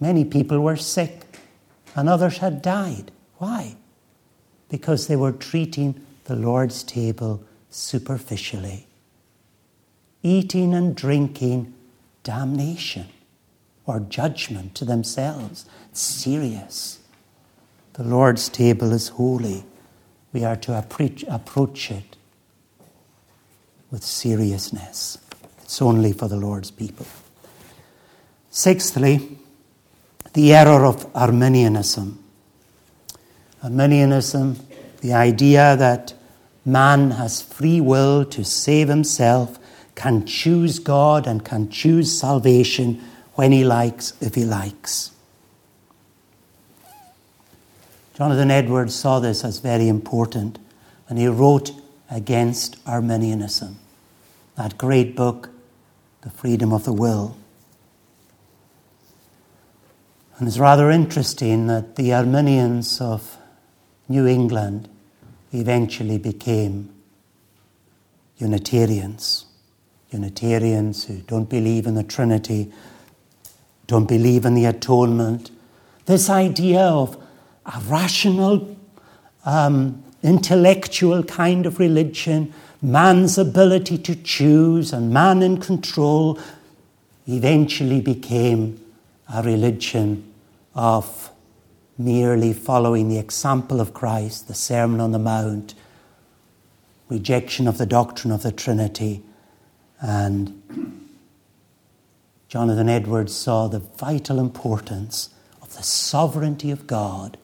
Many people were sick and others had died. Why? Because they were treating the Lord's table superficially. Eating and drinking damnation or judgment to themselves. It's serious. The Lord's table is holy we are to approach it with seriousness. It's only for the Lord's people. Sixthly, the error of Arminianism. Arminianism, the idea that man has free will to save himself, can choose God and can choose salvation when he likes, if he likes. Jonathan Edwards saw this as very important, and he wrote against Arminianism, that great book, The Freedom of the Will. And it's rather interesting that the Arminians of New England eventually became Unitarians. Unitarians who don't believe in the Trinity, don't believe in the atonement. This idea of a rational, um, intellectual kind of religion, man's ability to choose and man in control, eventually became a religion of merely following the example of Christ, the Sermon on the Mount, rejection of the doctrine of the Trinity, and Jonathan Edwards saw the vital importance of the sovereignty of God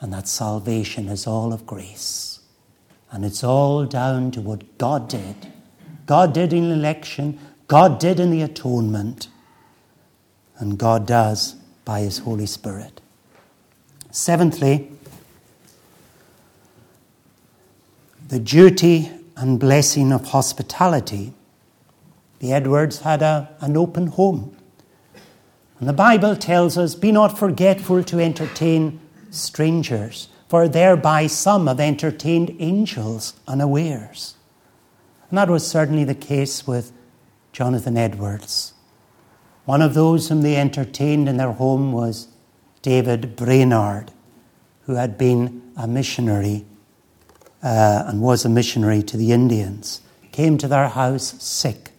and that salvation is all of grace. And it's all down to what God did. God did in election, God did in the atonement, and God does by His Holy Spirit. Seventhly, the duty and blessing of hospitality. The Edwards had a, an open home. And the Bible tells us be not forgetful to entertain strangers, for thereby some have entertained angels unawares. And that was certainly the case with Jonathan Edwards. One of those whom they entertained in their home was David Brainerd, who had been a missionary uh, and was a missionary to the Indians. Came to their house sick,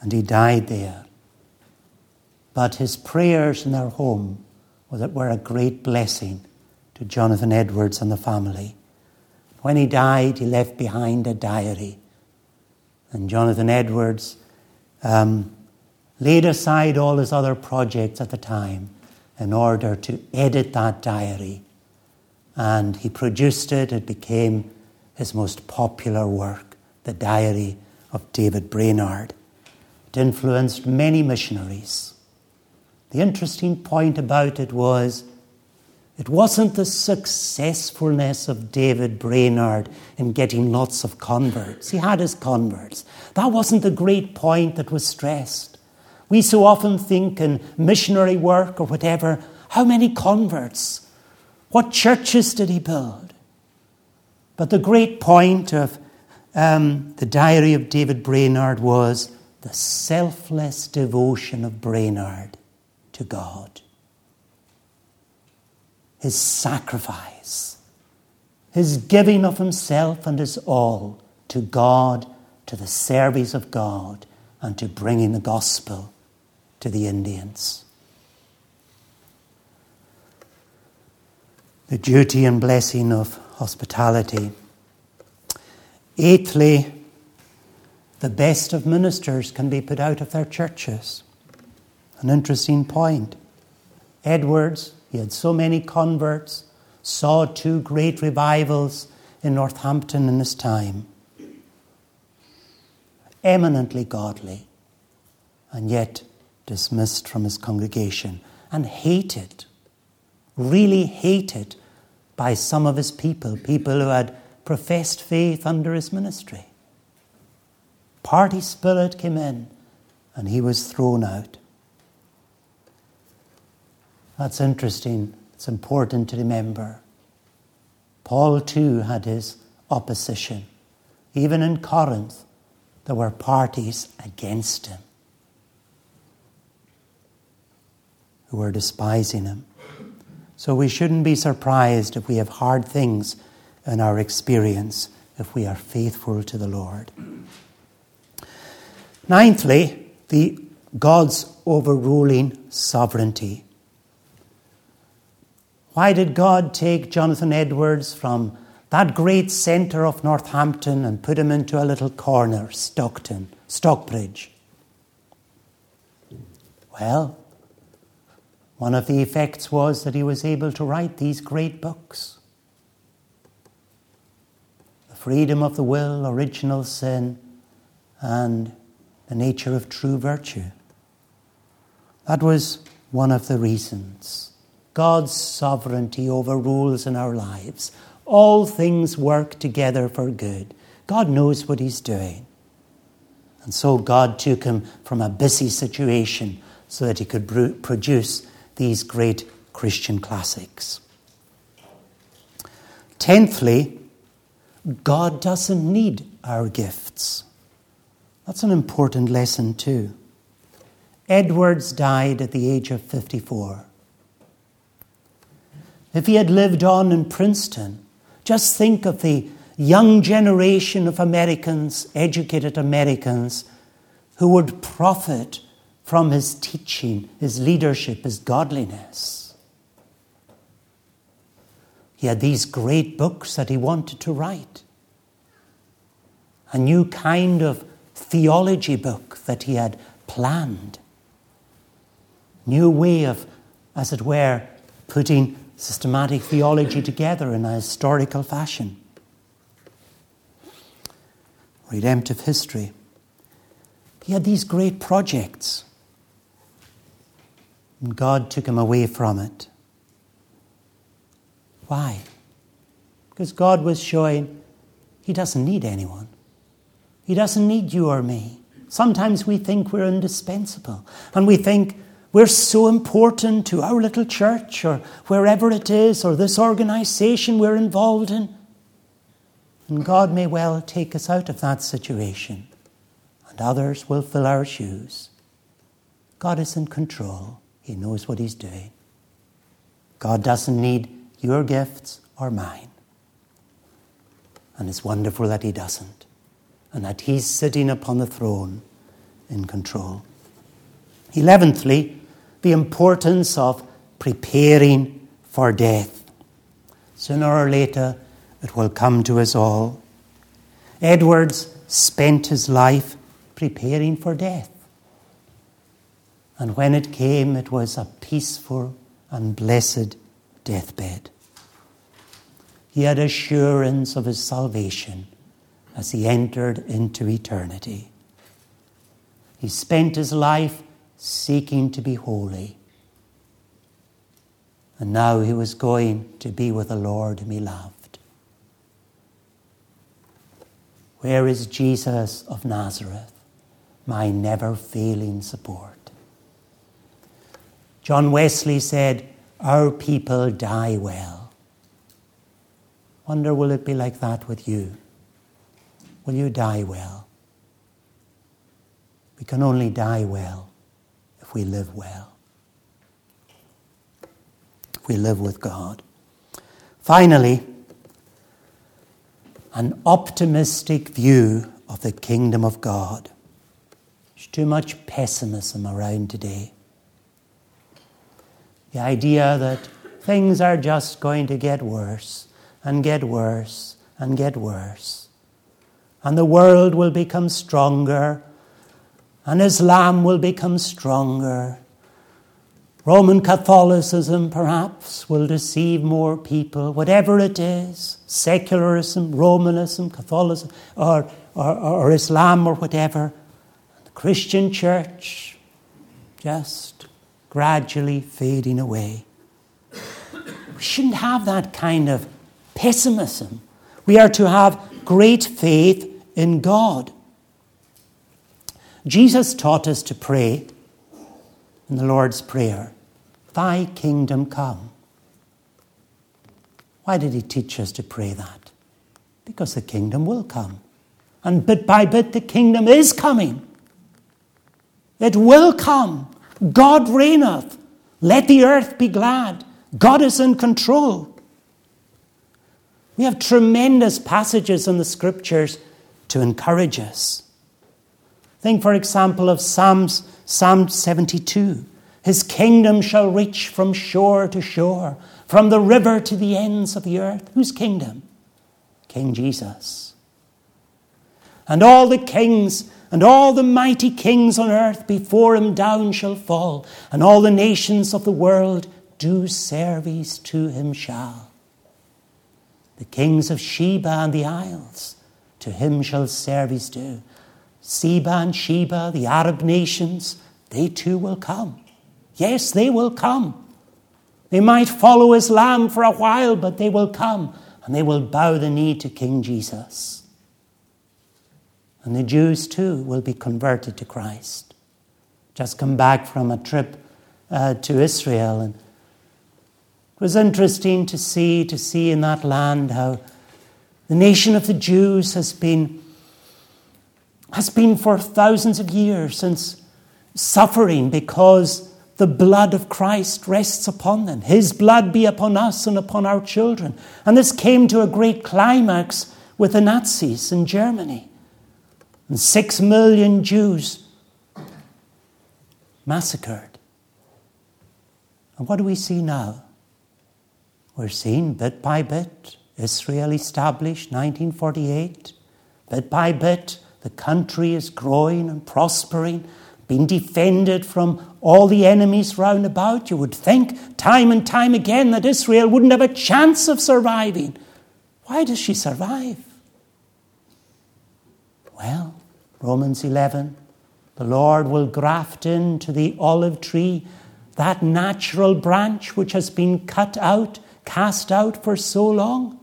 and he died there. But his prayers in their home were, were a great blessing to Jonathan Edwards and the family. When he died, he left behind a diary. And Jonathan Edwards um, laid aside all his other projects at the time in order to edit that diary. And he produced it, it became his most popular work, The Diary of David Brainerd. It influenced many missionaries. The interesting point about it was it wasn't the successfulness of David Brainerd in getting lots of converts. He had his converts. That wasn't the great point that was stressed. We so often think in missionary work or whatever how many converts? What churches did he build? But the great point of um, the diary of David Brainerd was the selfless devotion of Brainerd to God. His sacrifice, his giving of himself and his all to God, to the service of God, and to bringing the gospel to the Indians. The duty and blessing of hospitality. Eighthly, the best of ministers can be put out of their churches. An interesting point. Edwards, he had so many converts, saw two great revivals in Northampton in his time. Eminently godly, and yet dismissed from his congregation and hated, really hated by some of his people, people who had professed faith under his ministry. Party spirit came in and he was thrown out. That's interesting. It's important to remember. Paul too had his opposition. Even in Corinth, there were parties against him who were despising him. So we shouldn't be surprised if we have hard things in our experience if we are faithful to the Lord. Ninthly, the God's overruling sovereignty. Why did God take Jonathan Edwards from that great centre of Northampton and put him into a little corner, Stockton, Stockbridge? Well, one of the effects was that he was able to write these great books The Freedom of the Will, Original Sin, and The Nature of True Virtue. That was one of the reasons. God's sovereignty overrules in our lives. All things work together for good. God knows what He's doing. And so God took him from a busy situation so that he could produce these great Christian classics. Tenthly, God doesn't need our gifts. That's an important lesson, too. Edwards died at the age of 54. If he had lived on in Princeton, just think of the young generation of Americans, educated Americans, who would profit from his teaching, his leadership, his godliness. He had these great books that he wanted to write, a new kind of theology book that he had planned, new way of, as it were, putting systematic theology together in a historical fashion. Redemptive history. He had these great projects. And God took him away from it. Why? Because God was showing He doesn't need anyone. He doesn't need you or me. Sometimes we think we're indispensable, and we think we're so important to our little church or wherever it is or this organization we're involved in. And God may well take us out of that situation, and others will fill our shoes. God is in control, He knows what He's doing. God doesn't need your gifts or mine. And it's wonderful that He doesn't, and that He's sitting upon the throne in control. Eleventhly, the importance of preparing for death. Sooner or later, it will come to us all. Edwards spent his life preparing for death. And when it came, it was a peaceful and blessed deathbed. He had assurance of his salvation as he entered into eternity. He spent his life seeking to be holy. And now he was going to be with the Lord whom he loved. Where is Jesus of Nazareth, my never failing support? John Wesley said, Our people die well. Wonder, will it be like that with you? Will you die well? We can only die well we live well. If we live with God. Finally, an optimistic view of the kingdom of God. There's too much pessimism around today. The idea that things are just going to get worse and get worse and get worse. And the world will become stronger and Islam will become stronger. Roman Catholicism perhaps will deceive more people, whatever it is secularism, Romanism, Catholicism, or, or, or Islam, or whatever. The Christian church just gradually fading away. We shouldn't have that kind of pessimism. We are to have great faith in God. Jesus taught us to pray in the Lord's Prayer, Thy kingdom come. Why did he teach us to pray that? Because the kingdom will come. And bit by bit, the kingdom is coming. It will come. God reigneth. Let the earth be glad. God is in control. We have tremendous passages in the scriptures to encourage us. Think, for example, of Psalms, Psalm 72. His kingdom shall reach from shore to shore, from the river to the ends of the earth. Whose kingdom? King Jesus. And all the kings and all the mighty kings on earth before him down shall fall, and all the nations of the world do service to him shall. The kings of Sheba and the isles to him shall service do. Seba and Sheba, the Arab nations, they too will come. Yes, they will come. They might follow Islam for a while, but they will come and they will bow the knee to King Jesus. And the Jews too will be converted to Christ. Just come back from a trip uh, to Israel, and it was interesting to see to see in that land how the nation of the Jews has been has been for thousands of years since suffering because the blood of Christ rests upon them. His blood be upon us and upon our children. And this came to a great climax with the Nazis in Germany. And six million Jews massacred. And what do we see now? We're seeing bit by bit Israel established 1948, bit by bit the country is growing and prospering, being defended from all the enemies round about. You would think time and time again that Israel wouldn't have a chance of surviving. Why does she survive? Well, Romans 11, the Lord will graft into the olive tree that natural branch which has been cut out, cast out for so long.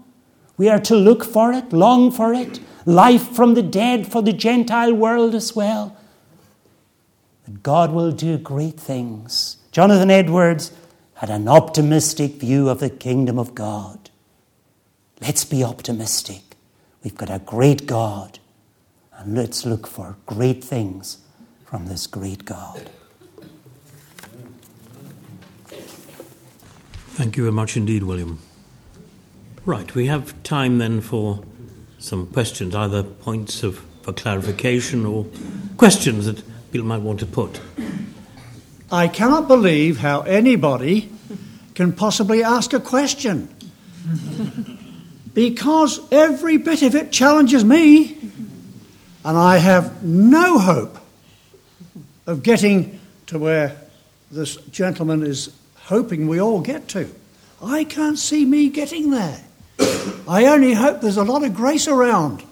We are to look for it, long for it, life from the dead for the Gentile world as well. That God will do great things. Jonathan Edwards had an optimistic view of the kingdom of God. Let's be optimistic. We've got a great God, and let's look for great things from this great God. Thank you very much indeed, William. Right, we have time then for some questions, either points of for clarification or questions that people might want to put. I cannot believe how anybody can possibly ask a question. because every bit of it challenges me, and I have no hope of getting to where this gentleman is hoping we all get to. I can't see me getting there. *coughs* I only hope there's a lot of grace around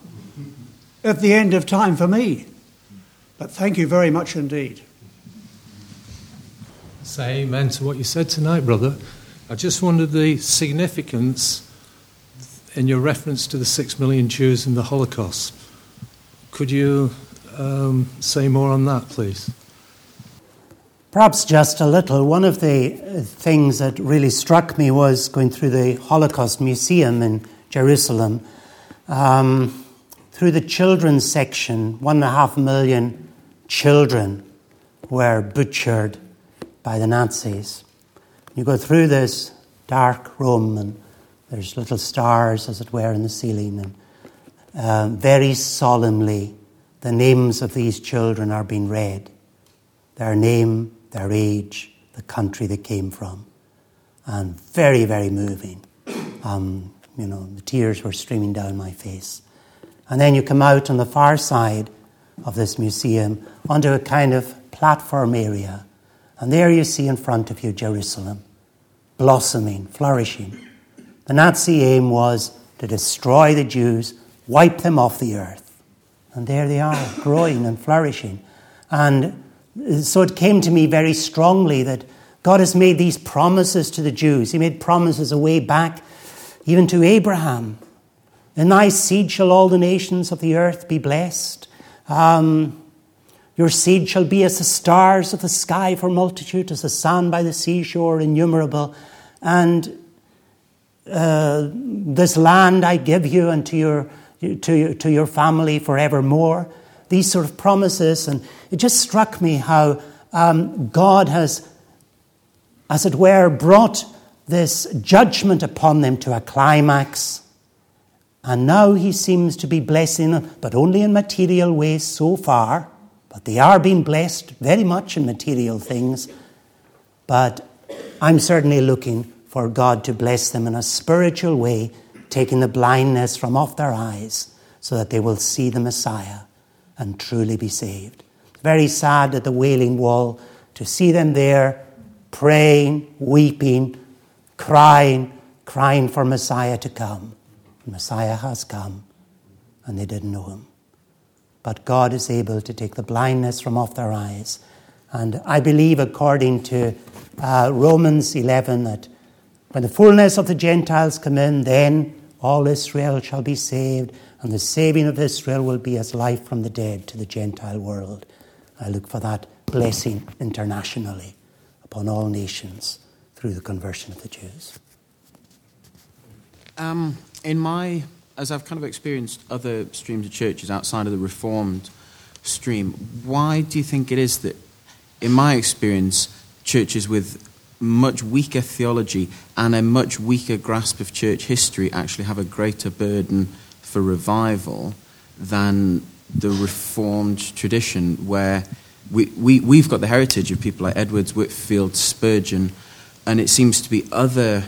at the end of time for me. But thank you very much indeed. Say amen to what you said tonight, brother. I just wondered the significance in your reference to the six million Jews in the Holocaust. Could you um, say more on that, please? Perhaps just a little. One of the uh, things that really struck me was going through the Holocaust Museum in Jerusalem. Um, through the children's section, one and a half million children were butchered by the Nazis. You go through this dark room, and there's little stars, as it were, in the ceiling, and uh, very solemnly, the names of these children are being read. Their name, their age, the country they came from. And very, very moving. Um, you know, the tears were streaming down my face. And then you come out on the far side of this museum onto a kind of platform area. And there you see in front of you Jerusalem, blossoming, flourishing. The Nazi aim was to destroy the Jews, wipe them off the earth. And there they are, growing and flourishing. And so it came to me very strongly that God has made these promises to the Jews. He made promises a way back, even to Abraham. In thy seed shall all the nations of the earth be blessed. Um, your seed shall be as the stars of the sky for multitude, as the sand by the seashore, innumerable. And uh, this land I give you and to your, to, to your family forevermore. These sort of promises. And it just struck me how um, God has, as it were, brought this judgment upon them to a climax. And now he seems to be blessing them, but only in material ways so far. But they are being blessed very much in material things. But I'm certainly looking for God to bless them in a spiritual way, taking the blindness from off their eyes so that they will see the Messiah and truly be saved. Very sad at the Wailing Wall to see them there praying, weeping, crying, crying for Messiah to come. Messiah has come, and they didn't know him. But God is able to take the blindness from off their eyes. And I believe, according to uh, Romans 11, that when the fullness of the Gentiles come in, then all Israel shall be saved, and the saving of Israel will be as life from the dead to the Gentile world. I look for that blessing internationally upon all nations through the conversion of the Jews. Um, in my, as I've kind of experienced other streams of churches outside of the Reformed stream, why do you think it is that, in my experience, churches with much weaker theology and a much weaker grasp of church history actually have a greater burden for revival than the Reformed tradition, where we, we, we've got the heritage of people like Edwards, Whitefield, Spurgeon, and it seems to be other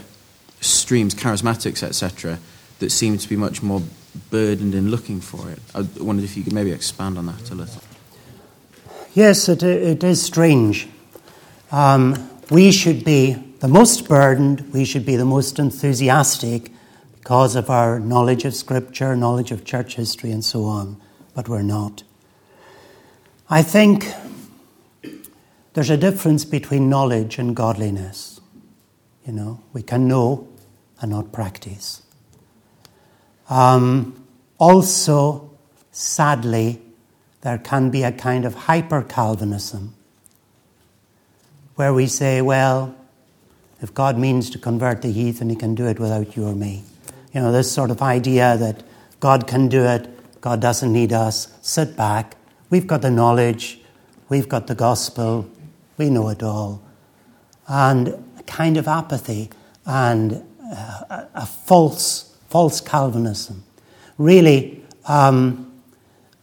streams, charismatics, etc., that seem to be much more burdened in looking for it. I wondered if you could maybe expand on that a little. Yes, it, it is strange. Um, we should be the most burdened, we should be the most enthusiastic because of our knowledge of Scripture, knowledge of church history, and so on, but we're not. I think there's a difference between knowledge and godliness. You know, we can know and not practice. Um, also, sadly, there can be a kind of hyper Calvinism where we say, well, if God means to convert the heathen, he can do it without you or me. You know, this sort of idea that God can do it. God doesn't need us. Sit back. We've got the knowledge. We've got the gospel. We know it all. And a kind of apathy and uh, a, a false, false Calvinism. Really, um,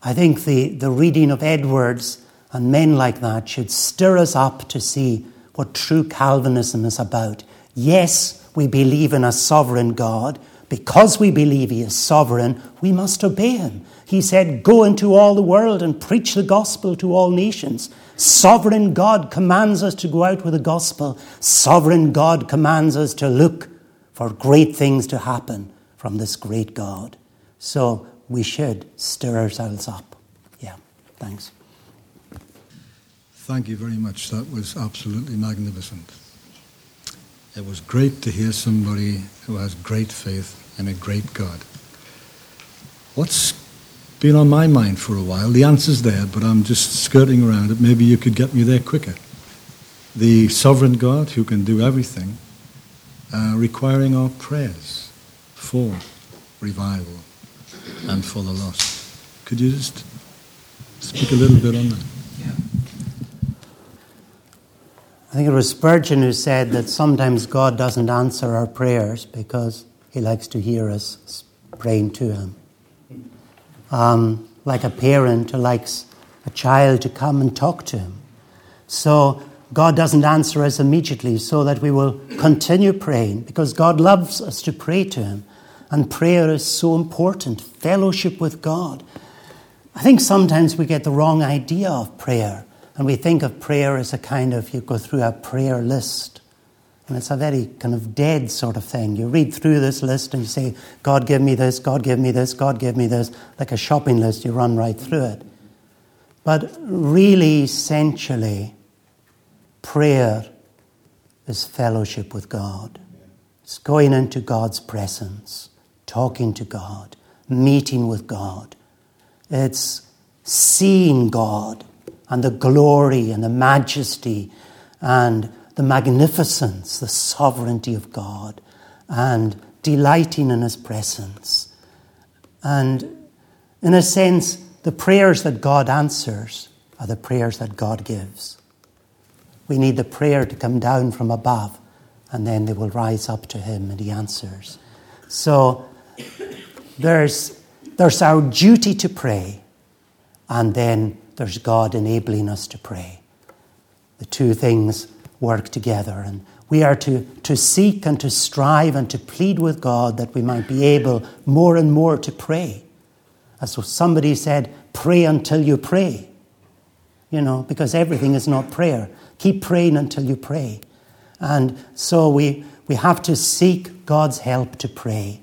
I think the, the reading of Edwards and men like that should stir us up to see what true Calvinism is about. Yes, we believe in a sovereign God. Because we believe He is sovereign, we must obey Him. He said, Go into all the world and preach the gospel to all nations. Sovereign God commands us to go out with the gospel. Sovereign God commands us to look for great things to happen from this great God. So we should stir ourselves up. Yeah, thanks. Thank you very much. That was absolutely magnificent. It was great to hear somebody who has great faith in a great God. What's been on my mind for a while, the answer's there, but I'm just skirting around it. Maybe you could get me there quicker. The sovereign God who can do everything, uh, requiring our prayers for revival and for the lost. Could you just speak a little bit on that? I think it was Spurgeon who said that sometimes God doesn't answer our prayers because he likes to hear us praying to him. Um, like a parent who likes a child to come and talk to him. So God doesn't answer us immediately so that we will continue praying because God loves us to pray to him. And prayer is so important fellowship with God. I think sometimes we get the wrong idea of prayer. And we think of prayer as a kind of, you go through a prayer list. And it's a very kind of dead sort of thing. You read through this list and you say, God give me this, God give me this, God give me this. Like a shopping list, you run right through it. But really, essentially, prayer is fellowship with God. It's going into God's presence, talking to God, meeting with God. It's seeing God and the glory and the majesty and the magnificence, the sovereignty of God, and delighting in His presence. And in a sense, the prayers that God answers are the prayers that God gives. We need the prayer to come down from above, and then they will rise up to Him and He answers. So there's, there's our duty to pray, and then there's God enabling us to pray. The two things work together, and we are to, to seek and to strive and to plead with God that we might be able more and more to pray. As somebody said, pray until you pray. You know, because everything is not prayer. Keep praying until you pray. And so we, we have to seek God's help to pray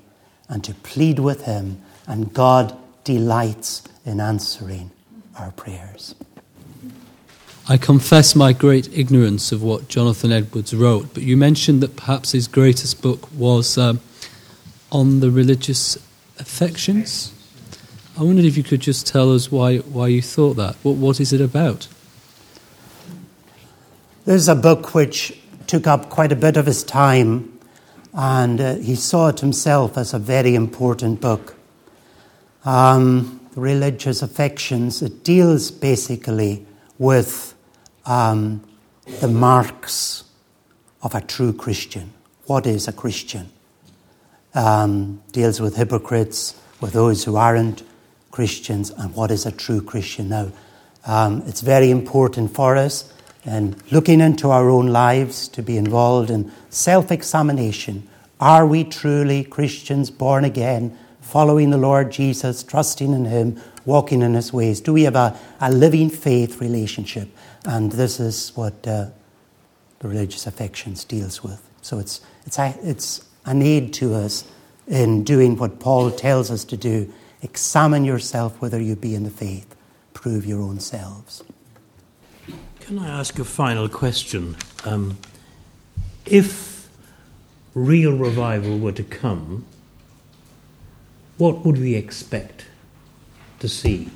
and to plead with Him, and God delights in answering our prayers. I confess my great ignorance of what Jonathan Edwards wrote, but you mentioned that perhaps his greatest book was um, on the religious affections. I wondered if you could just tell us why, why you thought that. What, what is it about? There's a book which took up quite a bit of his time, and uh, he saw it himself as a very important book. Um, religious affections, it deals basically with um, the marks of a true Christian. What is a Christian? Um, deals with hypocrites, with those who aren't Christians, and what is a true Christian now. Um, it's very important for us in looking into our own lives to be involved in self examination. Are we truly Christians born again? Following the Lord Jesus, trusting in Him, walking in His ways? Do we have a, a living faith relationship? And this is what uh, the religious affections deals with. So it's, it's, a, it's an aid to us in doing what Paul tells us to do. Examine yourself whether you be in the faith. Prove your own selves. Can I ask a final question? Um, if real revival were to come, what would we expect to see?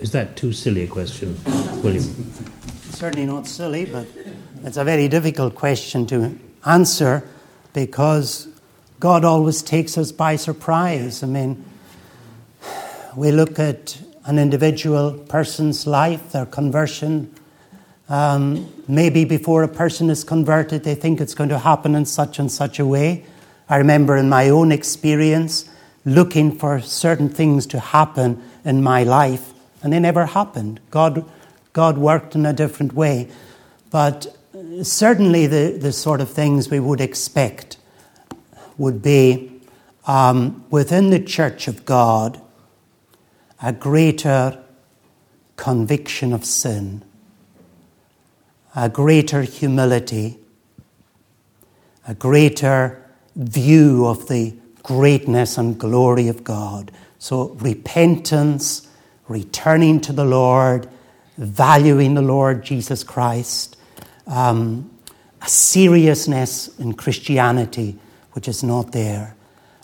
Is that too silly a question, William? Certainly not silly, but it's a very difficult question to answer because God always takes us by surprise. I mean, we look at an individual person's life, their conversion. Um, maybe before a person is converted, they think it's going to happen in such and such a way. I remember in my own experience looking for certain things to happen in my life, and they never happened. God, God worked in a different way. But certainly, the, the sort of things we would expect would be um, within the church of God a greater conviction of sin, a greater humility, a greater view of the greatness and glory of God. So, repentance, returning to the Lord, valuing the Lord Jesus Christ, um, a seriousness in Christianity which is not there.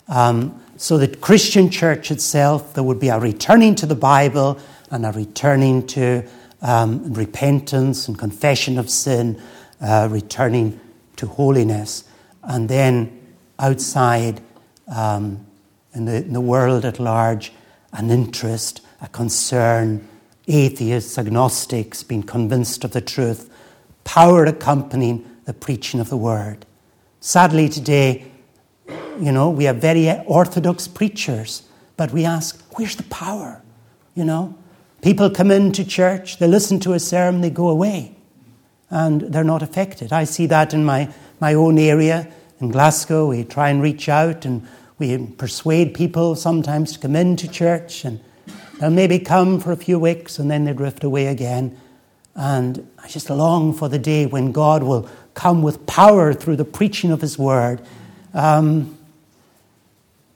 Um, so, the Christian church itself, there would be a returning to the Bible and a returning to um, repentance and confession of sin, uh, returning to holiness. And then outside, um, in, the, in the world at large, an interest, a concern, atheists, agnostics being convinced of the truth, power accompanying the preaching of the word. Sadly, today, you know, we have very orthodox preachers, but we ask, where's the power? You know, people come into church, they listen to a sermon, they go away, and they're not affected. I see that in my, my own area in Glasgow. We try and reach out and we persuade people sometimes to come into church, and they'll maybe come for a few weeks and then they drift away again. And I just long for the day when God will come with power through the preaching of His word. Um,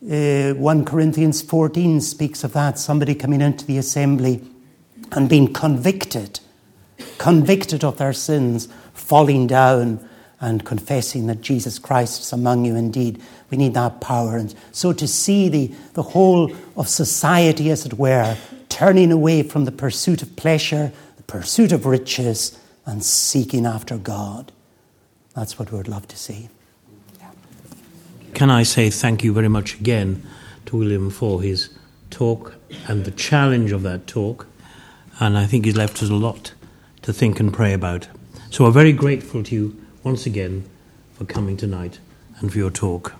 uh, 1 Corinthians 14 speaks of that somebody coming into the assembly and being convicted, convicted of their sins, falling down and confessing that Jesus Christ is among you indeed. We need that power. And so to see the, the whole of society, as it were, turning away from the pursuit of pleasure, the pursuit of riches, and seeking after God. That's what we would love to see. Can I say thank you very much again to William for his talk and the challenge of that talk? And I think he's left us a lot to think and pray about. So we're very grateful to you once again for coming tonight and for your talk.